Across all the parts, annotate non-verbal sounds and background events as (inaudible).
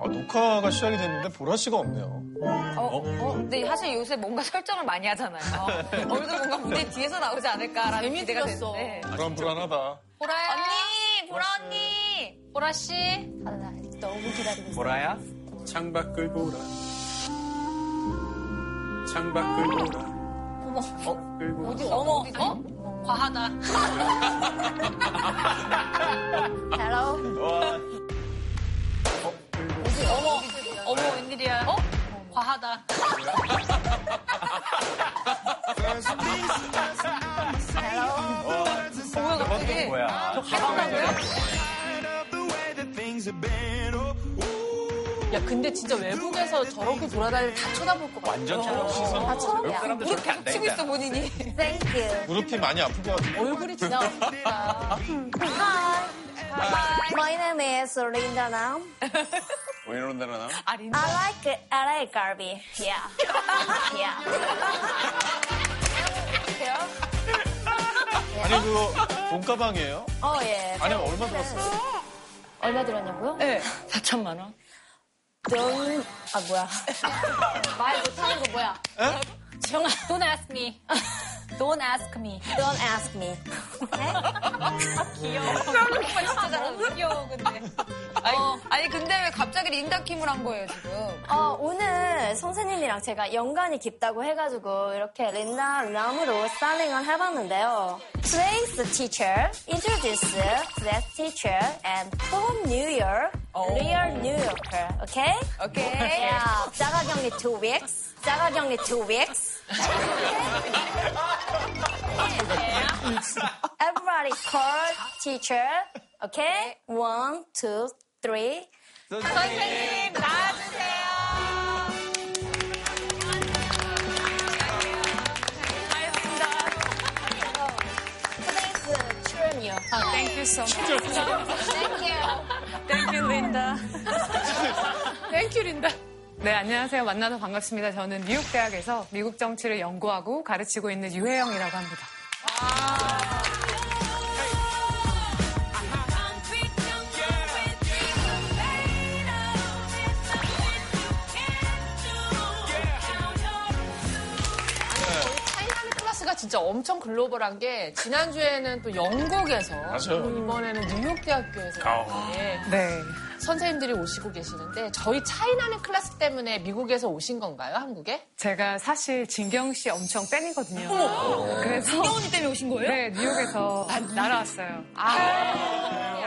아, 녹화가 시작이 됐는데 보라 씨가 없네요. 어, 어, 근데 사실 요새 뭔가 설정을 많이 하잖아요. (laughs) 오늘도 뭔가 무대 뒤에서 나오지 않을까라는 기대가. 되는데. 불안 불안하다. 보라야. 언니, 보라 언니. 보라 씨. 아, 나 너무 기다리고 있어. 보라야? 창밖을 보라. 창밖을 보라. 어머, 어, 끌고. 어디, 어머, 어? 과하다. (laughs) hello. 와, 어머, 어머, 웬일이야. 어? 과하다. 뭐야, 갑자기. 뭐야? 야, 근데 진짜 외국에서 저렇게 돌아다니면 다 쳐다볼 것 같아. 완전 촬영 시선. 다 쳐다봐. 사람들 저렇게 안 치고 있어. 본인이. Thank you. 무릎이 많이 아플 것 같아요. 얼굴이 지나갔다. Hi. My name is Linda Nam. (laughs) 왜 이런다나 나? 아. I like I like Garby. Yeah. Yeah. (laughs) 아니, 그거 돈가방이에요? 어, 예. 아니, 얼마 들었어요? 얼마 들었냐고요? 네. 4천만 원. 돈, 아, 뭐야. (laughs) 말 못하는 거 뭐야. 에? 정아, don't ask me. Don't ask me. Don't ask me. 귀여워. 진짜 너무 귀여워, 근데. 아니, 아니, 근데 왜 갑자기 린다 킴을 한 거예요, 지금? 어, 오늘 선생님이랑 제가 연관이 깊다고 해가지고 이렇게 린다 람으로 스타일링을 해봤는데요. Today's teacher introduce today's teacher and from New York, real New Yorker, okay? 오케이. Yeah, 자가격리 two weeks. 자가격리 two weeks. (laughs) Everybody call teacher, okay? One, two, three. 선생님, 네, 안녕하세요. 만나서 반갑습니다. 저는 뉴욕 대학에서 미국 정치를 연구하고 가르치고 있는 유혜영이라고 합니다. 차이나는 클래스가 진짜 엄청 글로벌한 게 지난주에는 또 영국에서 맞아요. 그리고 이번에는 뉴욕 대학교에서 이렇게 네. 선생님들이 오시고 계시는데 저희 차이나는 클래스 때문에 미국에서 오신 건가요? 한국에? 제가 사실 진경 씨 엄청 팬이거든요. 그래서 진경 언니 때문에 오신 거예요? 네, 뉴욕에서 날아왔어요. 아,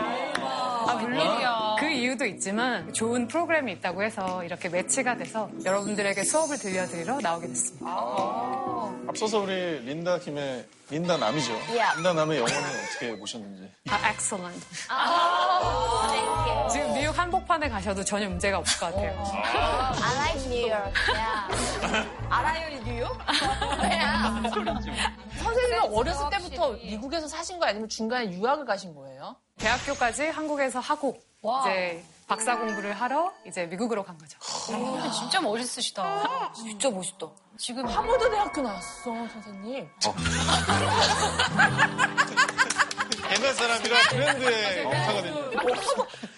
물론이요. 그 이유도 있지만 좋은 프로그램이 있다고 해서 이렇게 매치가 돼서 여러분들에게 수업을 들려드리러 나오게 됐습니다. 앞서서 우리 린다 김의 린다 남이죠. Yeah. 린다 남의 영혼을 어떻게 보셨는지. 아, excellent. Thank you. 지금 뉴욕 한복판에 가셔도 전혀 문제가 없을 것 같아요. I like New York. Yeah. 알아요, 뉴욕? 선생님은 어렸을 때부터 미국에서 사신 거예요? 아니면 중간에 유학을 가신 거예요? 대학교까지 한국에서 하고 이제 박사 공부를 하러 이제 미국으로 간 거죠. 진짜 멋있으시다. 진짜 멋있다. 지금 하버드 대학교 나왔어, 선생님. (laughs) 옛날 사람이라 브랜드의 강사거든요.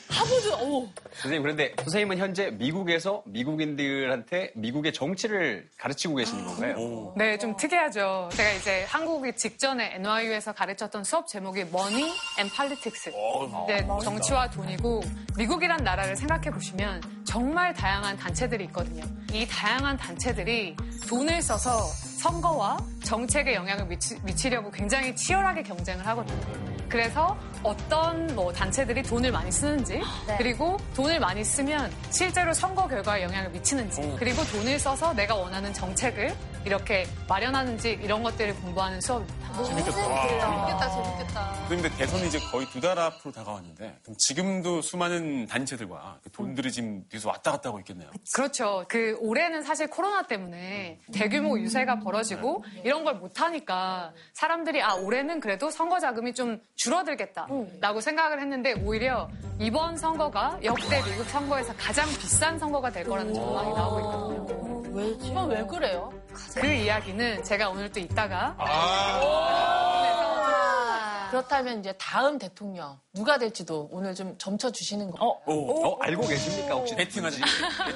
하버드, 오. 선생님, 그런데 선생님은 현재 미국에서 미국인들한테 미국의 정치를 가르치고 계시는 건가요? 네, 좀 특이하죠. 제가 이제 한국이 직전에 NYU에서 가르쳤던 수업 제목이 Money and Politics. 네, 정치와 돈이고 미국이란 나라를 생각해 보시면 정말 다양한 단체들이 있거든요. 이 다양한 단체들이 돈을 써서 선거와 정책에 영향을 미치, 미치려고 굉장히 치열하게 경쟁을 하거든요. 그래서 어떤 뭐 단체들이 돈을 많이 쓰는지 그리고 돈을 많이 쓰면 실제로 선거 결과에 영향을 미치는지 그리고 돈을 써서 내가 원하는 정책을 이렇게 마련하는지 이런 것들을 공부하는 수업입니다. 재밌겠다, 재밌겠다. 그런데 대선이 이제 거의 두 달 앞으로 다가왔는데 지금도 수많은 단체들과 그 돈들이 지금 뒤에서 왔다 갔다 하고 있겠네요. 그렇죠. 그 올해는 사실 코로나 때문에 대규모 유세가 벌어지고 이런 걸 못하니까 사람들이 아 올해는 그래도 선거 자금이 좀 줄어들겠다라고 생각을 했는데 오히려 이번 선거가 역대 미국 선거에서 가장 비싼 선거가 될 거라는 전망이 나오고 있거든요. 왜지? 어, 왜 그래요? 그 이야기는 제가 오늘 또 이따가 아, 그렇다면 이제 다음 대통령 누가 될지도 오늘 좀 점쳐 주시는 거예요. 어, 알고 계십니까 혹시? 배팅하지.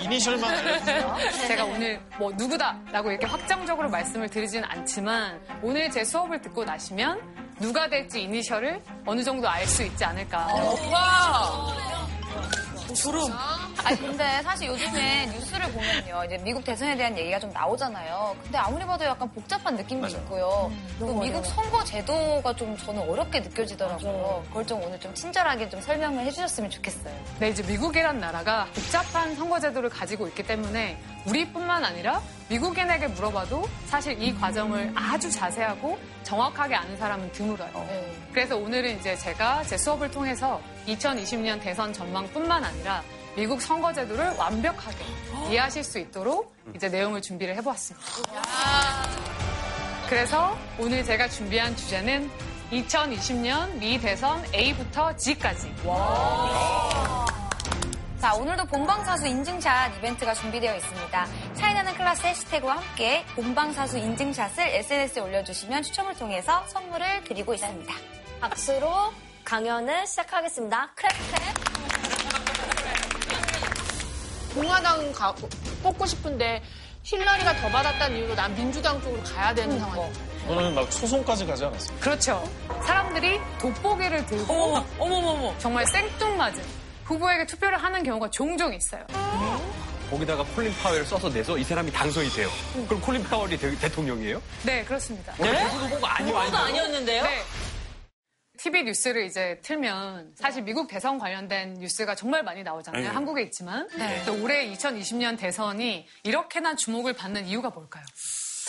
이니셜만 알려주세요. 제가 오늘 뭐 누구다라고 이렇게 확정적으로 말씀을 드리진 않지만 오늘 제 수업을 듣고 나시면 누가 될지 이니셜을 어느 정도 알 수 있지 않을까. 와! 아니 근데 사실 요즘에 뉴스를 보면요 이제 미국 대선에 대한 얘기가 좀 나오잖아요. 근데 아무리 봐도 약간 복잡한 느낌도 있고요. 또 미국 선거 제도가 좀 저는 어렵게 느껴지더라고요. 그걸 좀 오늘 좀 친절하게 좀 설명을 해주셨으면 좋겠어요. 네, 이제 미국이란 나라가 복잡한 선거 제도를 가지고 있기 때문에 우리뿐만 아니라 미국인에게 물어봐도 사실 이 과정을 아주 자세하고 정확하게 아는 사람은 드물어요. 그래서 오늘은 이제 제가 제 수업을 통해서 2020년 대선 전망뿐만 아니라 미국 선거제도를 완벽하게 이해하실 수 있도록 이제 내용을 준비를 해보았습니다. 그래서 오늘 제가 준비한 주제는 2020년 미 대선 A부터 G까지 자, 오늘도 본방사수 인증샷 이벤트가 준비되어 있습니다. 차이나는 클래스 해시태그와 함께 본방사수 인증샷을 SNS에 올려주시면 추첨을 통해서 선물을 드리고 있습니다. 박수로 강연을 시작하겠습니다. clap clap. 공화당 가, 뽑고 싶은데 힐러리가 더 받았다는 이유로 난 민주당 쪽으로 가야 되는 상황이에요. 오늘 막 소송까지 가지 않았어요. 그렇죠. 사람들이 돋보기를 들고 어머머머 정말 생뚱맞은 후보에게 투표를 하는 경우가 종종 있어요. 거기다가 콜린 파웰을 써서 내서 이 사람이 당선이 돼요. 그럼 콜린 파웰이 대, 대통령이에요? 네, 그렇습니다. 네? 후보가 아니요, 아니요. 아니었는데요? 네. TV 뉴스를 이제 틀면 사실 미국 대선 관련된 뉴스가 정말 많이 나오잖아요. 네. 한국에 있지만. 또 올해 2020년 대선이 이렇게나 주목을 받는 이유가 뭘까요?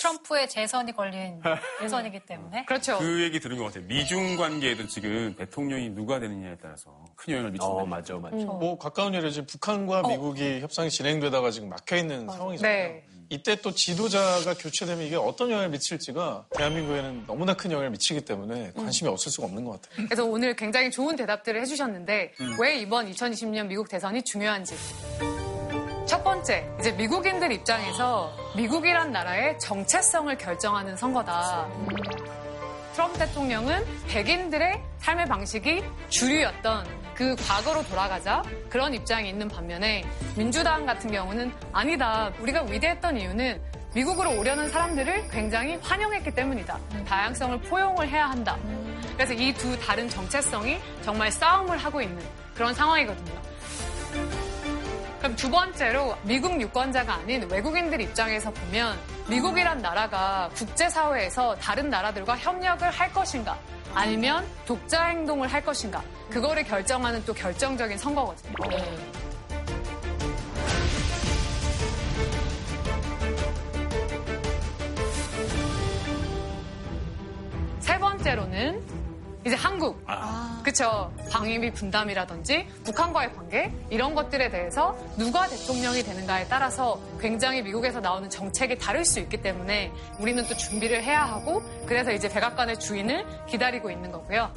트럼프의 재선이 걸린 (laughs) 대선이기 때문에. 그렇죠. 그 얘기 들은 것 같아요. 미중 관계에도 지금 대통령이 누가 되느냐에 따라서 큰 영향을 미친다. 어, 맞아, 맞아. 뭐 가까운 일에 지금 북한과 미국이 협상이 진행되다가 지금 막혀 있는 상황이잖아요. 네. 이때 또 지도자가 교체되면 이게 어떤 영향을 미칠지가 대한민국에는 너무나 큰 영향을 미치기 때문에 관심이 없을 수가 없는 것 같아요. 그래서 오늘 굉장히 좋은 대답들을 해주셨는데 왜 이번 2020년 미국 대선이 중요한지. 첫 번째, 이제 미국인들 입장에서 미국이란 나라의 정체성을 결정하는 선거다. 트럼프 대통령은 백인들의 삶의 방식이 주류였던 그 과거로 돌아가자 그런 입장이 있는 반면에 민주당 같은 경우는 아니다. 우리가 위대했던 이유는 미국으로 오려는 사람들을 굉장히 환영했기 때문이다. 다양성을 포용을 해야 한다. 그래서 이 두 다른 정체성이 정말 싸움을 하고 있는 그런 상황이거든요. 그럼 두 번째로 미국 유권자가 아닌 외국인들 입장에서 보면 미국이란 나라가 국제사회에서 다른 나라들과 협력을 할 것인가 아니면 독자 행동을 할 것인가 그거를 결정하는 또 결정적인 선거거든요. 세 번째로는 이제 한국. 그쵸. 방위비 분담이라든지 북한과의 관계 이런 것들에 대해서 누가 대통령이 되는가에 따라서 굉장히 미국에서 나오는 정책이 다를 수 있기 때문에 우리는 또 준비를 해야 하고 그래서 이제 백악관의 주인을 기다리고 있는 거고요.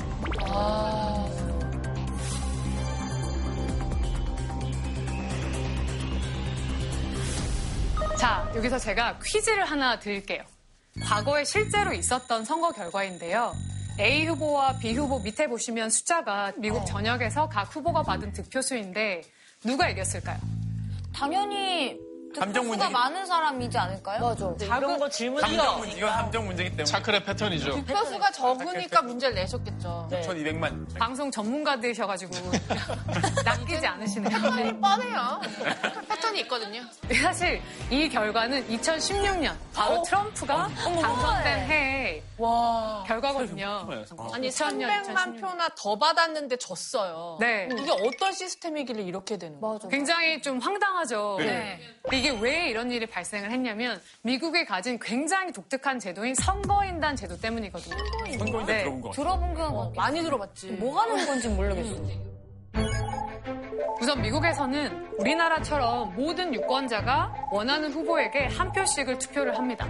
자, 여기서 제가 퀴즈를 하나 드릴게요. 과거에 실제로 있었던 선거 결과인데요. A 후보와 B 후보 밑에 보시면 숫자가 미국 전역에서 각 후보가 받은 득표수인데 누가 이겼을까요? 당연히 함정 득표수가 문제기- 많은 사람이지 않을까요? 맞아. 이런 거 질문이요. 함정 문제, 이건 함정 문제기 때문에. 차크의 패턴이죠. 표수가 적으니까 문제를 내셨겠죠. 1200만. 방송 전문가들이셔가지고 (laughs) 낚이지 않으시네요. 뻔해요. 패턴이 있거든요. 사실 이 결과는 2016년 바로 트럼프가 당선된 해의 와. 결과거든요. 아니 2000년, 300만 표나 더 받았는데 졌어요. 네. 이게 어떤 시스템이길래 이렇게 되는 거예요? 굉장히 좀 황당하죠. 네. 근데 이게 왜 이런 일이 발생을 했냐면 미국이 가진 굉장히 독특한 제도인 선거인단 제도 때문이거든요. 선거인단 네. 들어본 것 같아요. 들어본 거 많이 들어봤지. 뭐 하는 건지 모르겠어. 우선 미국에서는 우리나라처럼 모든 유권자가 원하는 후보에게 한 표씩을 투표를 합니다.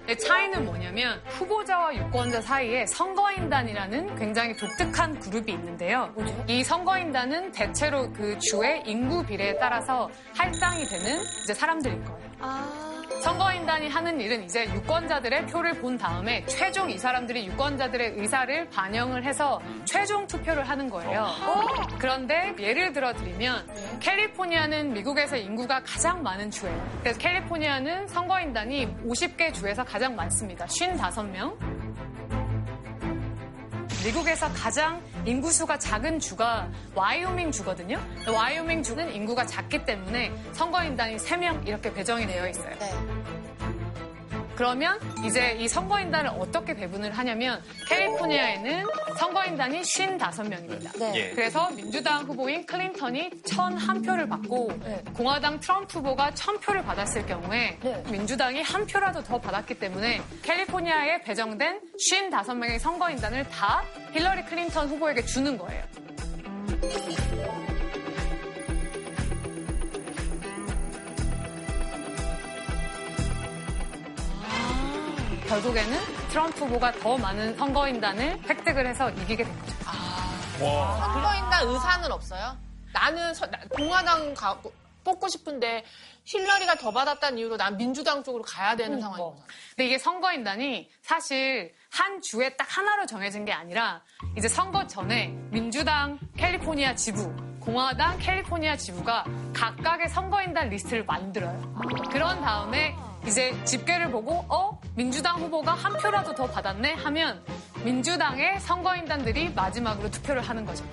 근데 차이는 뭐냐면 후보자와 유권자 사이에 선거인단이라는 굉장히 독특한 그룹이 있는데요. 이 선거인단은 대체로 그 주의 인구 비례에 따라서 할당이 되는 이제 사람들일 거예요. 선거인단이 하는 일은 이제 유권자들의 표를 본 다음에 최종 이 사람들이 유권자들의 의사를 반영을 해서 최종 투표를 하는 거예요. 그런데 예를 들어 드리면 캘리포니아는 미국에서 인구가 가장 많은 주예요. 그래서 캘리포니아는 선거인단이 50개 주에서 가장 많습니다. 55명. 미국에서 가장 인구수가 작은 주가 와이오밍 주거든요. 와이오밍 주는 인구가 작기 때문에 선거인단이 3명 이렇게 배정이 되어 있어요. 그러면 이제 이 선거인단을 어떻게 배분을 하냐면 캘리포니아에는 선거인단이 55명입니다. 네. 예. 그래서 민주당 후보인 클린턴이 1001표를 받고 공화당 트럼프 후보가 1000표를 받았을 경우에 네. 민주당이 한 표라도 더 받았기 때문에 캘리포니아에 배정된 55명의 선거인단을 다 힐러리 클린턴 후보에게 주는 거예요. 결국에는 트럼프 후보가 더 많은 선거인단을 획득을 해서 이기게 된 거죠. 선거인단 의사는 없어요? 나는 서- 나- 공화당 가, 뽑고 싶은데 힐러리가 더 받았다는 이유로 난 민주당 쪽으로 가야 되는 상황인 거잖아. 근데 이게 선거인단이 사실 한 주에 딱 하나로 정해진 게 아니라 이제 선거 전에 민주당 캘리포니아 지부, 공화당 캘리포니아 지부가 각각의 선거인단 리스트를 만들어요. 그런 다음에 이제 집계를 보고 어 민주당 후보가 한 표라도 더 받았네 하면 민주당의 선거인단들이 마지막으로 투표를 하는 거죠.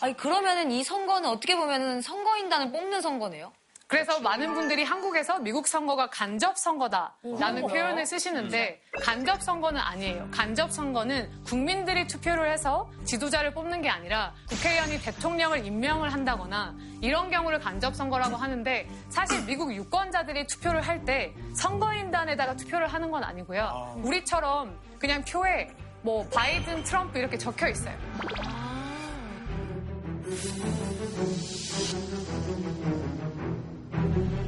아니 그러면은 이 선거는 어떻게 보면은 선거인단을 뽑는 선거네요. 그래서 많은 분들이 한국에서 미국 선거가 간접 선거다라는 표현을 쓰시는데 간접 선거는 아니에요. 간접 선거는 국민들이 투표를 해서 지도자를 뽑는 게 아니라 국회의원이 대통령을 임명을 한다거나 이런 경우를 간접 선거라고 하는데 사실 미국 유권자들이 투표를 할 때 선거인단에다가 투표를 하는 건 아니고요. 우리처럼 그냥 표에 뭐 바이든, 트럼프 이렇게 적혀 있어요. thank you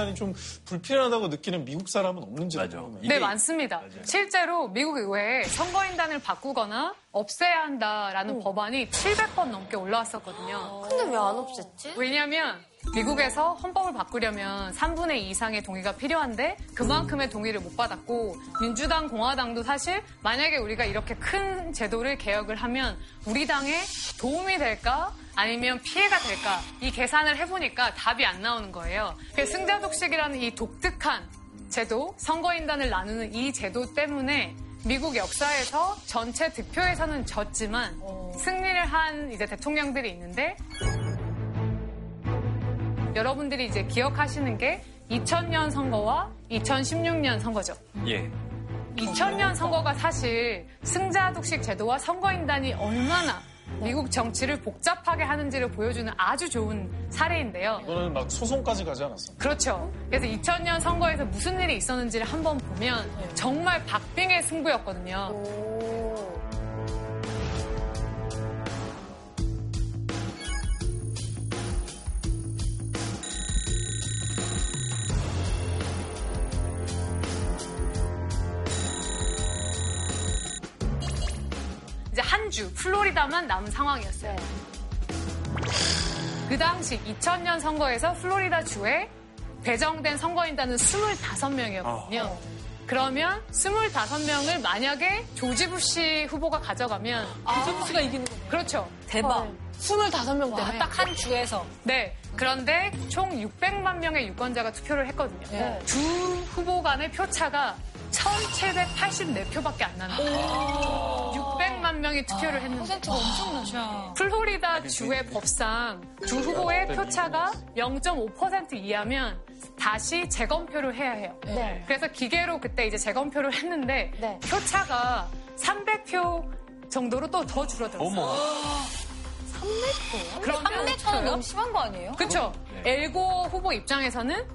선거인단이 좀 불필요하다고 느끼는 미국 사람은 없는지. 궁금해요. 네, 많습니다. 실제로 미국 의회에 선거인단을 바꾸거나 없애야 한다라는 법안이 700번 넘게 올라왔었거든요. 근데 왜 안 없앴지? 왜냐하면 미국에서 헌법을 바꾸려면 3분의 2 이상의 동의가 필요한데 그만큼의 동의를 못 받았고 민주당, 공화당도 사실 만약에 우리가 이렇게 큰 제도를 개혁을 하면 우리 당에 도움이 될까? 아니면 피해가 될까? 이 계산을 해보니까 답이 안 나오는 거예요. 그 승자독식이라는 이 독특한 제도, 선거인단을 나누는 이 제도 때문에 미국 역사에서 전체 득표에서는 졌지만 승리를 한 이제 대통령들이 있는데 여러분들이 이제 기억하시는 게 2000년 선거와 2016년 선거죠. 예. 2000년 선거가 사실 승자 독식 제도와 선거인단이 얼마나 미국 정치를 복잡하게 하는지를 보여주는 아주 좋은 사례인데요. 이거는 막 소송까지 가지 않았어. 그렇죠. 그래서 2000년 선거에서 무슨 일이 있었는지를 한번 보면 정말 박빙의 승부였거든요. 이 한 주, 플로리다만 남은 상황이었어요. 그 당시 2000년 선거에서 플로리다 주에 배정된 선거인단은 25명이었거든요. 어. 아. 그러면 25명을 만약에 조지부시 후보가 가져가면 아. 조지부시가 이기는 거예요. 그렇죠. 대박. 어. 25명 때문에 딱 한 주에서. 네. 그런데 총 600만 명의 유권자가 투표를 했거든요. 네. 두 후보 간의 표차가 1784표밖에 안 난다. 200만 명이 투표를 했는데 퍼센트가 엄청나죠. 플로리다 주의 법상 두 후보의 네. 표차가 0.5% 이하면 다시 재검표를 해야 해요. 네. 네. 그래서 기계로 그때 이제 재검표를 했는데 네. 표차가 300표 정도로 또 더 줄어들었어요. 어머. 300표? 그럼 300표는 너무 심한 거 아니에요? 그렇죠. 엘고 후보 입장에서는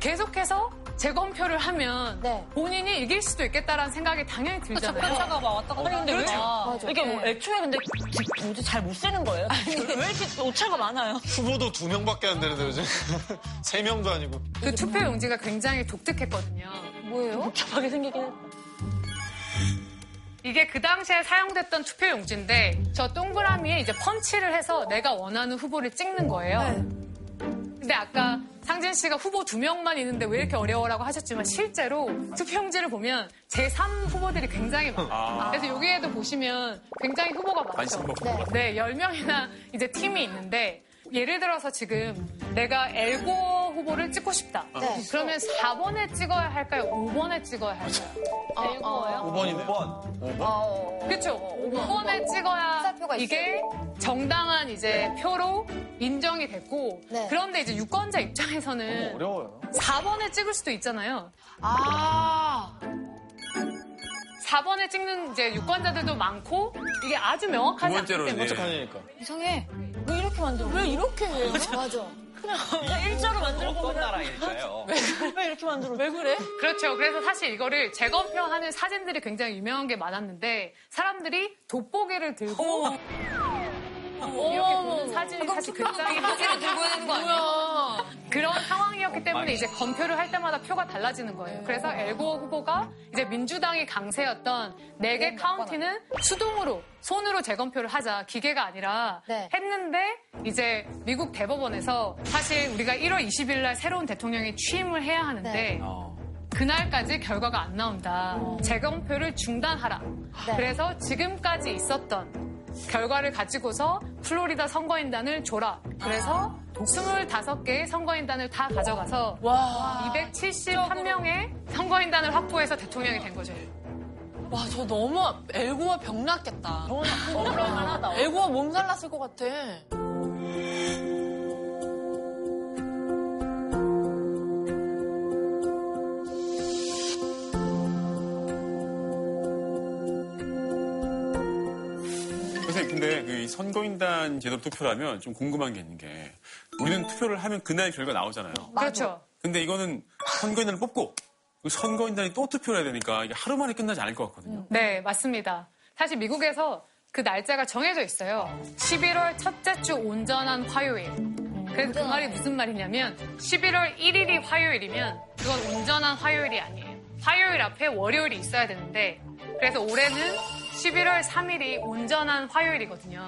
계속해서 재검표를 하면 네. 본인이 이길 수도 있겠다라는 생각이 당연히 들잖아요. 접근사가 막 왔다 갔다. 아니 근데 왜 맞아. 이게 뭐 애초에 근데 뭐지 잘못 세는 거예요? 왜 이렇게 오차가 많아요? 후보도 두 명밖에 안 되는데 요즘 (laughs) 세 명도 아니고. 그 투표 용지가 굉장히 독특했거든요. 뭐예요? 복잡하게 생기긴 했다. 이게 그 당시에 사용됐던 투표 용지인데 저 동그라미에 이제 펀치를 해서 내가 원하는 후보를 찍는 거예요. 근데 아까 상진 씨가 후보 두 명만 있는데 왜 이렇게 어려워라고 하셨지만 실제로 투표 용지를 보면 제3 후보들이 굉장히 많아요. 그래서 여기에도 보시면 굉장히 후보가 많죠. 관심법 네, 10명이나 이제 팀이 있는데 예를 들어서 지금 내가 엘고 후보를 찍고 싶다. 네. 그러면 4번에 찍어야 할까요? 5번에 찍어야 할까요? 어, 5번이네. 어. 그렇죠. 5번에 찍어야 사표가 이게 정당한 이제 표로 인정이 됐고 네. 그런데 이제 유권자 입장에서는 어려워요. 4번에 찍을 수도 있잖아요. 아. 4번에 찍는 이제 유권자들도 많고 이게 아주 명확하지 두 않기 번째로 때문에 어떡하니까. 이상해. 왜 이렇게 만들어? 왜 이렇게 해요? 맞아. 그냥 일자로 만들고 어떤 그냥 나라일까요? (laughs) 왜 이렇게 만들어? 왜 그래? 그렇죠. 그래서 사실 이거를 재검표하는 사진들이 굉장히 유명한 게 많았는데 사람들이 돋보기를 들고 이렇게 보는 사진이 사실 굉장히 바지를 들고 있는 거 아니야? 그런 상황이었기 때문에 이제 검표를 할 때마다 표가 달라지는 거예요. 그래서 엘고 후보가 이제 민주당이 강세였던 네 개 카운티는 수동으로 손으로 재검표를 하자 기계가 아니라 네. 했는데 이제 미국 대법원에서 사실 우리가 1월 20일 날 새로운 대통령이 취임을 해야 하는데 네. 그날까지 결과가 안 나온다. 재검표를 중단하라. 네. 그래서 지금까지 있었던 결과를 가지고서 플로리다 선거인단을 줘라. 그래서 25개의 선거인단을 다 가져가서 와. 271명의 선거인단을 확보해서 대통령이 된 거죠. 와, 저 너무 엘고와 병 났겠다. 억울할만하다. 엘고와 몸살 났을 것 같아. 근데 그이 선거인단 제도 투표라면 좀 궁금한 게 있는 게 우리는 투표를 하면 그날 결과 나오잖아요. 그렇죠. 근데 이거는 선거인단을 뽑고 그 선거인단이 또 투표를 해야 되니까 이게 하루 만에 끝나지 않을 것 같거든요. 네, 맞습니다. 사실 미국에서 그 날짜가 정해져 있어요. 11월 첫째 주 온전한 화요일. 그래서 그 말이 무슨 말이냐면 11월 1일이 화요일이면 그건 온전한 화요일이 아니에요. 화요일 앞에 월요일이 있어야 되는데 그래서 올해는 11월 3일이 온전한 화요일이거든요.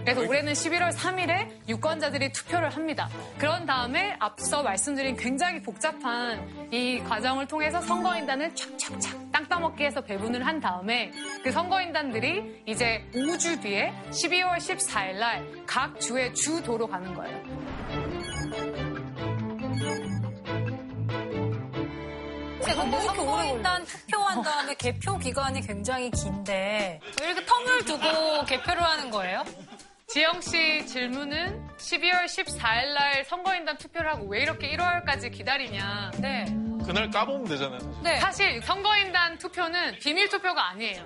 그래서 올해는 11월 3일에 유권자들이 투표를 합니다. 그런 다음에 앞서 말씀드린 굉장히 복잡한 이 과정을 통해서 선거인단을 착착착 땅 따먹기 해서 배분을 한 다음에 그 선거인단들이 이제 5주 뒤에 12월 14일 날 각 주의 주도로 가는 거예요. 근데 선거인단 투표한 다음에 개표 기간이 굉장히 긴데 왜 이렇게 텀을 두고 개표를 하는 거예요? 지영 씨 질문은 12월 14일 날 선거인단 투표를 하고 왜 이렇게 1월까지 기다리냐. 네. 그날 까보면 되잖아요. 사실. 네. 사실 선거인단 투표는 비밀 투표가 아니에요.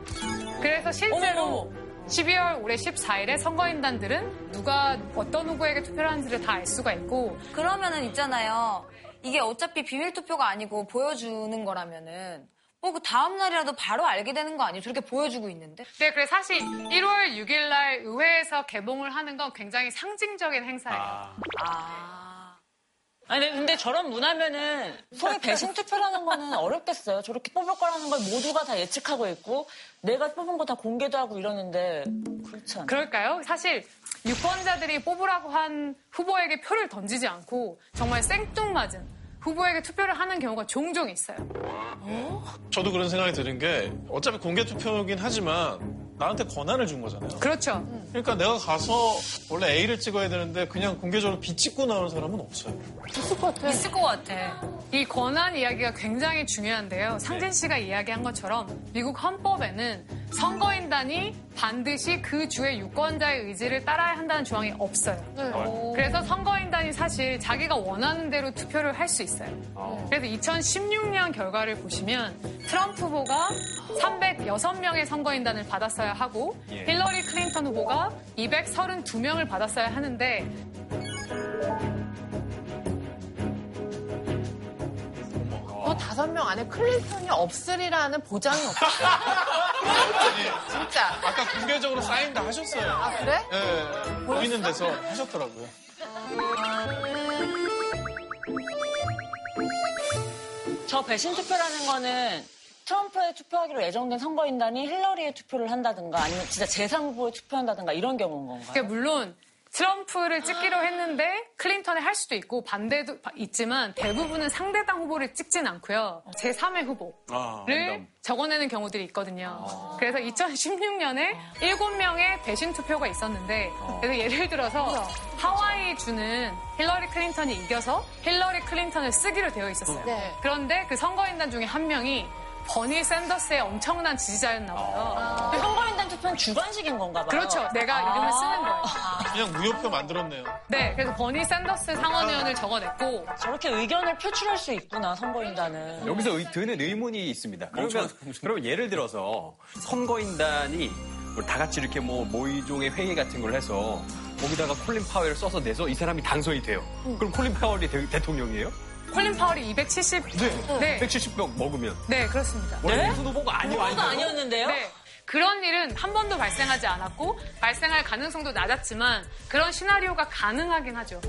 그래서 실제로 12월 올해 14일에 선거인단들은 누가 어떤 후보에게 투표를 하는지를 다 알 수가 있고 그러면은 있잖아요. 이게 어차피 비밀 투표가 아니고 보여주는 거라면은 뭐 그 다음 날이라도 바로 알게 되는 거 아니에요? 저렇게 보여주고 있는데. 네, 그래서 사실 1월 6일 날 의회에서 개봉을 하는 건 굉장히 상징적인 행사예요. 아, 아. 아니 근데 저런 문화면은 소위 (laughs) 배신 투표라는 거는 어렵겠어요. 저렇게 뽑을 거라는 걸 모두가 다 예측하고 있고 내가 뽑은 거 다 공개도 하고 이러는데 그렇지 않아요. 그럴까요? 사실 유권자들이 뽑으라고 한 후보에게 표를 던지지 않고 정말 생뚱맞은 후보에게 투표를 하는 경우가 종종 있어요. 저도 그런 생각이 드는 게 어차피 공개 투표긴 하지만 나한테 권한을 준 거잖아요. 그렇죠. 그러니까 내가 가서 원래 A를 찍어야 되는데 그냥 공개적으로 B 찍고 나오는 사람은 없어요. 있을 것 같아. 이 권한 이야기가 굉장히 중요한데요. 상진 씨가 이야기한 것처럼 미국 헌법에는 선거인단이 반드시 그 주의 유권자의 의지를 따라야 한다는 조항이 없어요. 그래서 선거인단이 사실 자기가 원하는 대로 투표를 할 수 있어요. 그래서 2016년 결과를 보시면 트럼프 후보가 306명의 선거인단을 받았어야 하고 예. 힐러리 클린턴 후보가 232명을 받았어야 하는데 다섯 명 안에 클린턴이 없으리라는 보장이 없어. 진짜. 아까 공개적으로 사인 다 하셨어요. 아, 그래? 예, 보이는 데서 하셨더라고요. 저 배신 투표라는 거는 트럼프에 투표하기로 예정된 선거인단이 힐러리에 투표를 한다든가 아니면 진짜 제3후보에 투표한다든가 이런 경우인 건가요? 그러니까 물론 트럼프를 찍기로 했는데 클린턴에 할 수도 있고 반대도 있지만 대부분은 상대당 후보를 찍진 않고요. 제3의 후보를 아, 적어내는 경우들이 있거든요. 그래서 2016년에 7명의 배신 투표가 있었는데 그래서 예를 들어서 하와이 주는 힐러리 클린턴이 이겨서 힐러리 클린턴을 쓰기로 되어 있었어요. 네. 그런데 그 선거인단 중에 한 명이 버니 샌더스의 엄청난 지지자였나 봐요. 투표는 주관식인 건가 봐요. 그렇죠. 내가 이름을 쓰는 거예요. 그냥 무효표 만들었네요. 네, 그래서 버니 샌더스 상원의원을 적어냈고 저렇게 의견을 표출할 수 있구나 선거인단은. 여기서 의- 드는 의문이 있습니다. 그러면, (laughs) 그러면 예를 들어서 선거인단이 뭐다 같이 이렇게 뭐 모의종의 회의 같은 걸 해서 거기다가 콜린 파웰을 써서 내서 이 사람이 당선이 돼요. 그럼 콜린 파웰이 대, 대통령이에요? 콜린 파월이 270. 네. 170명 먹으면. 네, 그렇습니다. 원래 무슨 후보가 아니고 후보가 아니었는데요? 네. 그런 일은 한 번도 발생하지 않았고 발생할 가능성도 낮았지만 그런 시나리오가 가능하긴 하죠.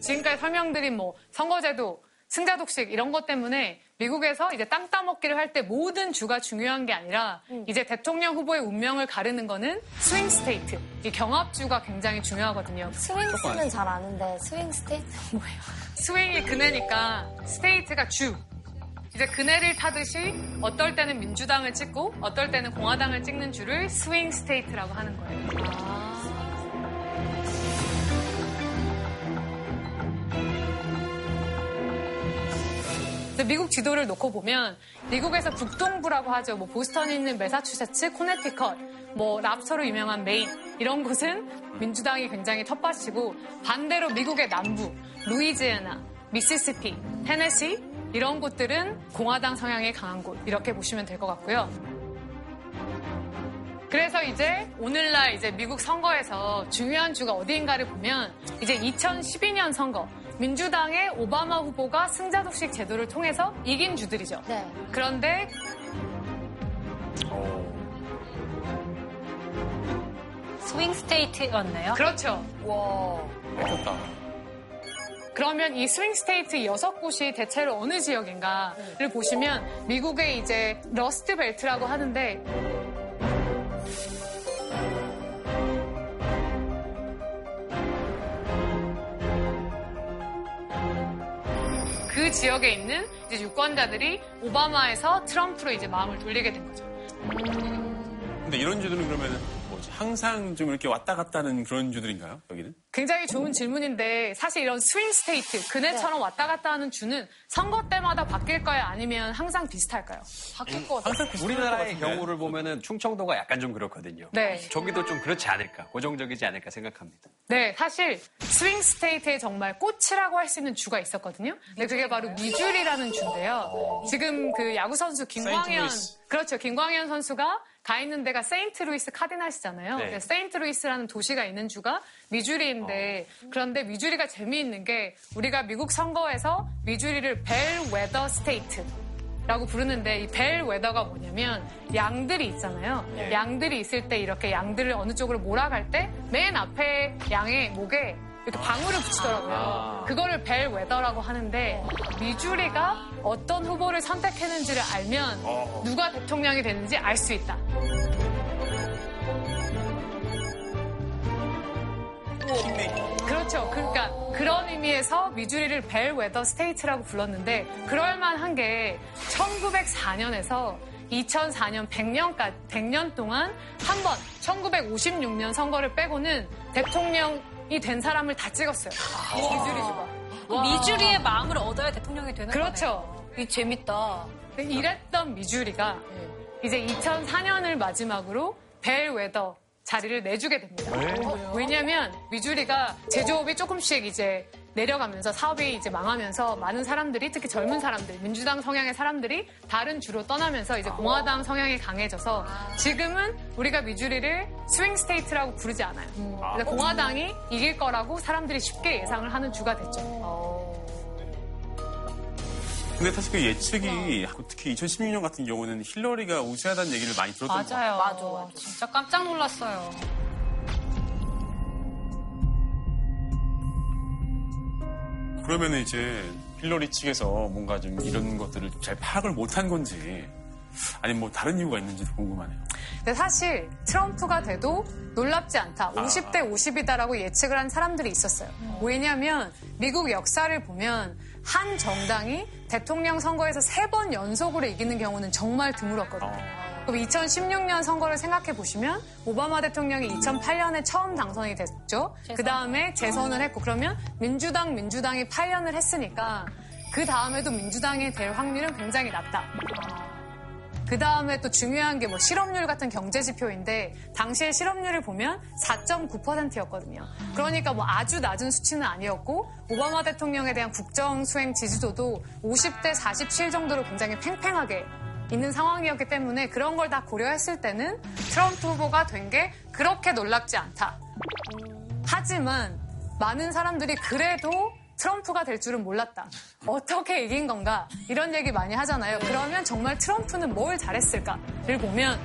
지금까지 설명드린 뭐 선거제도, 승자 독식 이런 것 때문에 미국에서 이제 땅 따먹기를 할 때 모든 주가 중요한 게 아니라 이제 대통령 후보의 운명을 가르는 거는 swing state, 이 경합주가 굉장히 중요하거든요. 스윙스는 잘 아는데 swing state 뭐예요? swing이 그네니까 state가 주. 이제 그네를 타듯이 어떨 때는 민주당을 찍고 어떨 때는 공화당을 찍는 주를 swing state라고 하는 거예요. 근데 미국 지도를 놓고 보면 미국에서 북동부라고 하죠. 뭐 보스턴에 있는 매사추세츠, 코네티컷, 뭐 랍스터로 유명한 메인 이런 곳은 민주당이 굉장히 텃밭이고 반대로 미국의 남부, 루이지애나, 미시시피, 테네시 이런 곳들은 공화당 성향이 강한 곳 이렇게 보시면 될 것 같고요. 그래서 이제 오늘날 이제 미국 선거에서 중요한 주가 어디인가를 보면 이제 2012년 선거 민주당의 오바마 후보가 승자 독식 제도를 통해서 이긴 주들이죠. 네. 그런데 swing state였네요. 그렇죠. 뺏겼다. 그러면 이 swing state 여섯 곳이 대체로 어느 지역인가를 보시면 미국의 이제 Rust Belt라고 하는데 그 지역에 있는 이제 유권자들이 오바마에서 트럼프로 이제 마음을 돌리게 된 거죠. 근데 이런 그러면은 뭐지? 항상 좀 이렇게 왔다 갔다 하는 그런 주들인가요? 여기는? 굉장히 좋은 질문인데 사실 이런 swing state 그네처럼 왔다 갔다 하는 주는 선거 때마다 바뀔까요? 아니면 항상 비슷할까요? 바뀔 것 같아요. 우리나라의 경우를 보면은 충청도가 약간 좀 그렇거든요. 네. 저기도 좀 그렇지 않을까, 고정적이지 않을까 생각합니다. 네, 사실 swing state에 정말 꽃이라고 할 수 있는 주가 있었거든요. 근데 그게 바로 미주리라는 주인데요. 지금 그 야구 선수 김광현. 그렇죠. 김광현 선수가 가 있는 데가 세인트루이스 카디날스잖아요. 네. 세인트루이스라는 도시가 있는 주가 미주리인데 그런데 미주리가 재미있는 게 우리가 미국 선거에서 미주리를 bellwether state 라고 부르는데 이 bellwether가 뭐냐면 양들이 있잖아요. 양들이 있을 때 이렇게 양들을 어느 쪽으로 몰아갈 때 맨 앞에 양의 목에 이렇게 방울을 붙이더라고요. 아. 그거를 bellwether라고 하는데 미주리가 어떤 후보를 선택했는지를 알면 누가 대통령이 되는지 알 수 있다. 그렇죠. 그러니까 그런 의미에서 미주리를 bellwether state라고 불렀는데 그럴만한 게 1904년에서 2004년 100년까지 100년 동안 한 번 1956년 선거를 빼고는 대통령 이 된 사람을 다 찍었어요. 미주리 주가. 미주리의 마음을 얻어야 대통령이 되는 그렇죠. 이 재밌다. 이랬던 미주리가 이제 2004년을 마지막으로 벨웨더 자리를 내주게 됩니다. 왜냐하면 미주리가 제조업이 조금씩 이제 내려가면서 사업이 이제 망하면서 많은 사람들이 특히 젊은 사람들, 민주당 성향의 사람들이 다른 주로 떠나면서 이제 공화당 성향이 강해져서 지금은 우리가 미주리를 swing state라고 부르지 않아요. 그래서 공화당이 이길 거라고 사람들이 쉽게 예상을 하는 주가 됐죠. 근데 사실 그 예측이 특히 2016년 같은 경우는 힐러리가 우세하다는 얘기를 많이 들었던 것 같아요. 맞아요. 맞아, 맞아. 진짜 깜짝 놀랐어요. 그러면 이제 힐러리 측에서 뭔가 좀 이런 것들을 잘 파악을 못한 건지 아니면 뭐 다른 이유가 있는지도 궁금하네요. 근데 사실 트럼프가 돼도 놀랍지 않다. 50대 50이다라고 예측을 한 사람들이 있었어요. 왜냐하면 미국 역사를 보면 한 정당이 대통령 선거에서 세 번 연속으로 이기는 경우는 정말 드물었거든요. 그럼 2016년 선거를 생각해 보시면 오바마 대통령이 2008년에 처음 당선이 됐죠. 그 다음에 재선을 했고 그러면 민주당 민주당이 8년을 했으니까 그 다음에도 민주당이 될 확률은 굉장히 낮다. 그 다음에 또 중요한 게 뭐 실업률 같은 경제 지표인데 당시의 실업률을 보면 4.9%였거든요. 그러니까 뭐 아주 낮은 수치는 아니었고 오바마 대통령에 대한 국정 수행 지지도도 50대 47 정도로 굉장히 팽팽하게 있는 상황이었기 때문에 그런 걸 다 고려했을 때는 트럼프 후보가 된 게 그렇게 놀랍지 않다. 하지만 많은 사람들이 그래도 트럼프가 될 줄은 몰랐다. 어떻게 이긴 건가? 이런 얘기 많이 하잖아요. 그러면 정말 트럼프는 뭘 잘했을까를 보면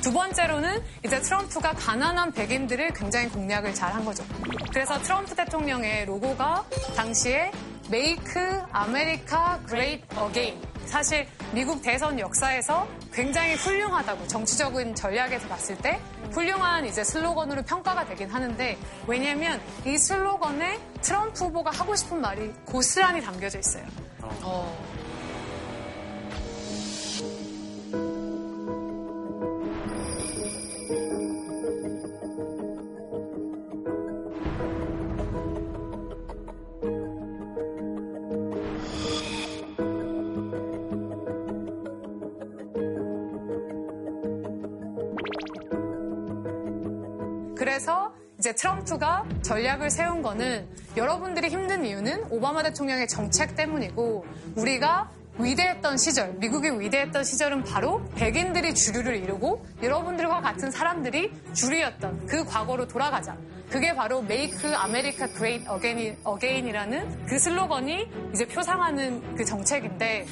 두 번째로는 이제 트럼프가 가난한 백인들을 굉장히 공략을 잘 한 거죠. 그래서 트럼프 대통령의 로고가 당시에 Make America Great Again. 사실 미국 대선 역사에서 굉장히 훌륭하다고 정치적인 전략에서 봤을 때 훌륭한 이제 슬로건으로 평가가 되긴 하는데 왜냐면 이 슬로건에 트럼프 후보가 하고 싶은 말이 고스란히 담겨져 있어요. 그 트럼프가 전략을 세운 거는 여러분들이 힘든 이유는 오바마 대통령의 정책 때문이고 우리가 위대했던 시절, 미국이 위대했던 시절은 바로 백인들이 주류를 이루고 여러분들과 같은 사람들이 주류였던 그 과거로 돌아가자. 그게 바로 Make America Great Again, Again이라는 그 슬로건이 이제 표상하는 그 정책인데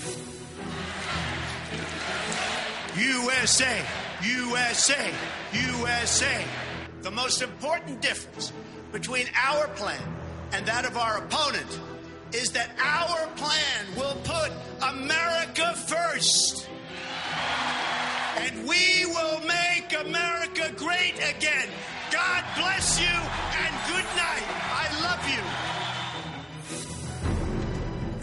USA, USA, USA. The most important difference between our plan and that of our opponent is that our plan will put America first. And we will make America great again. God bless you and good night. I love you.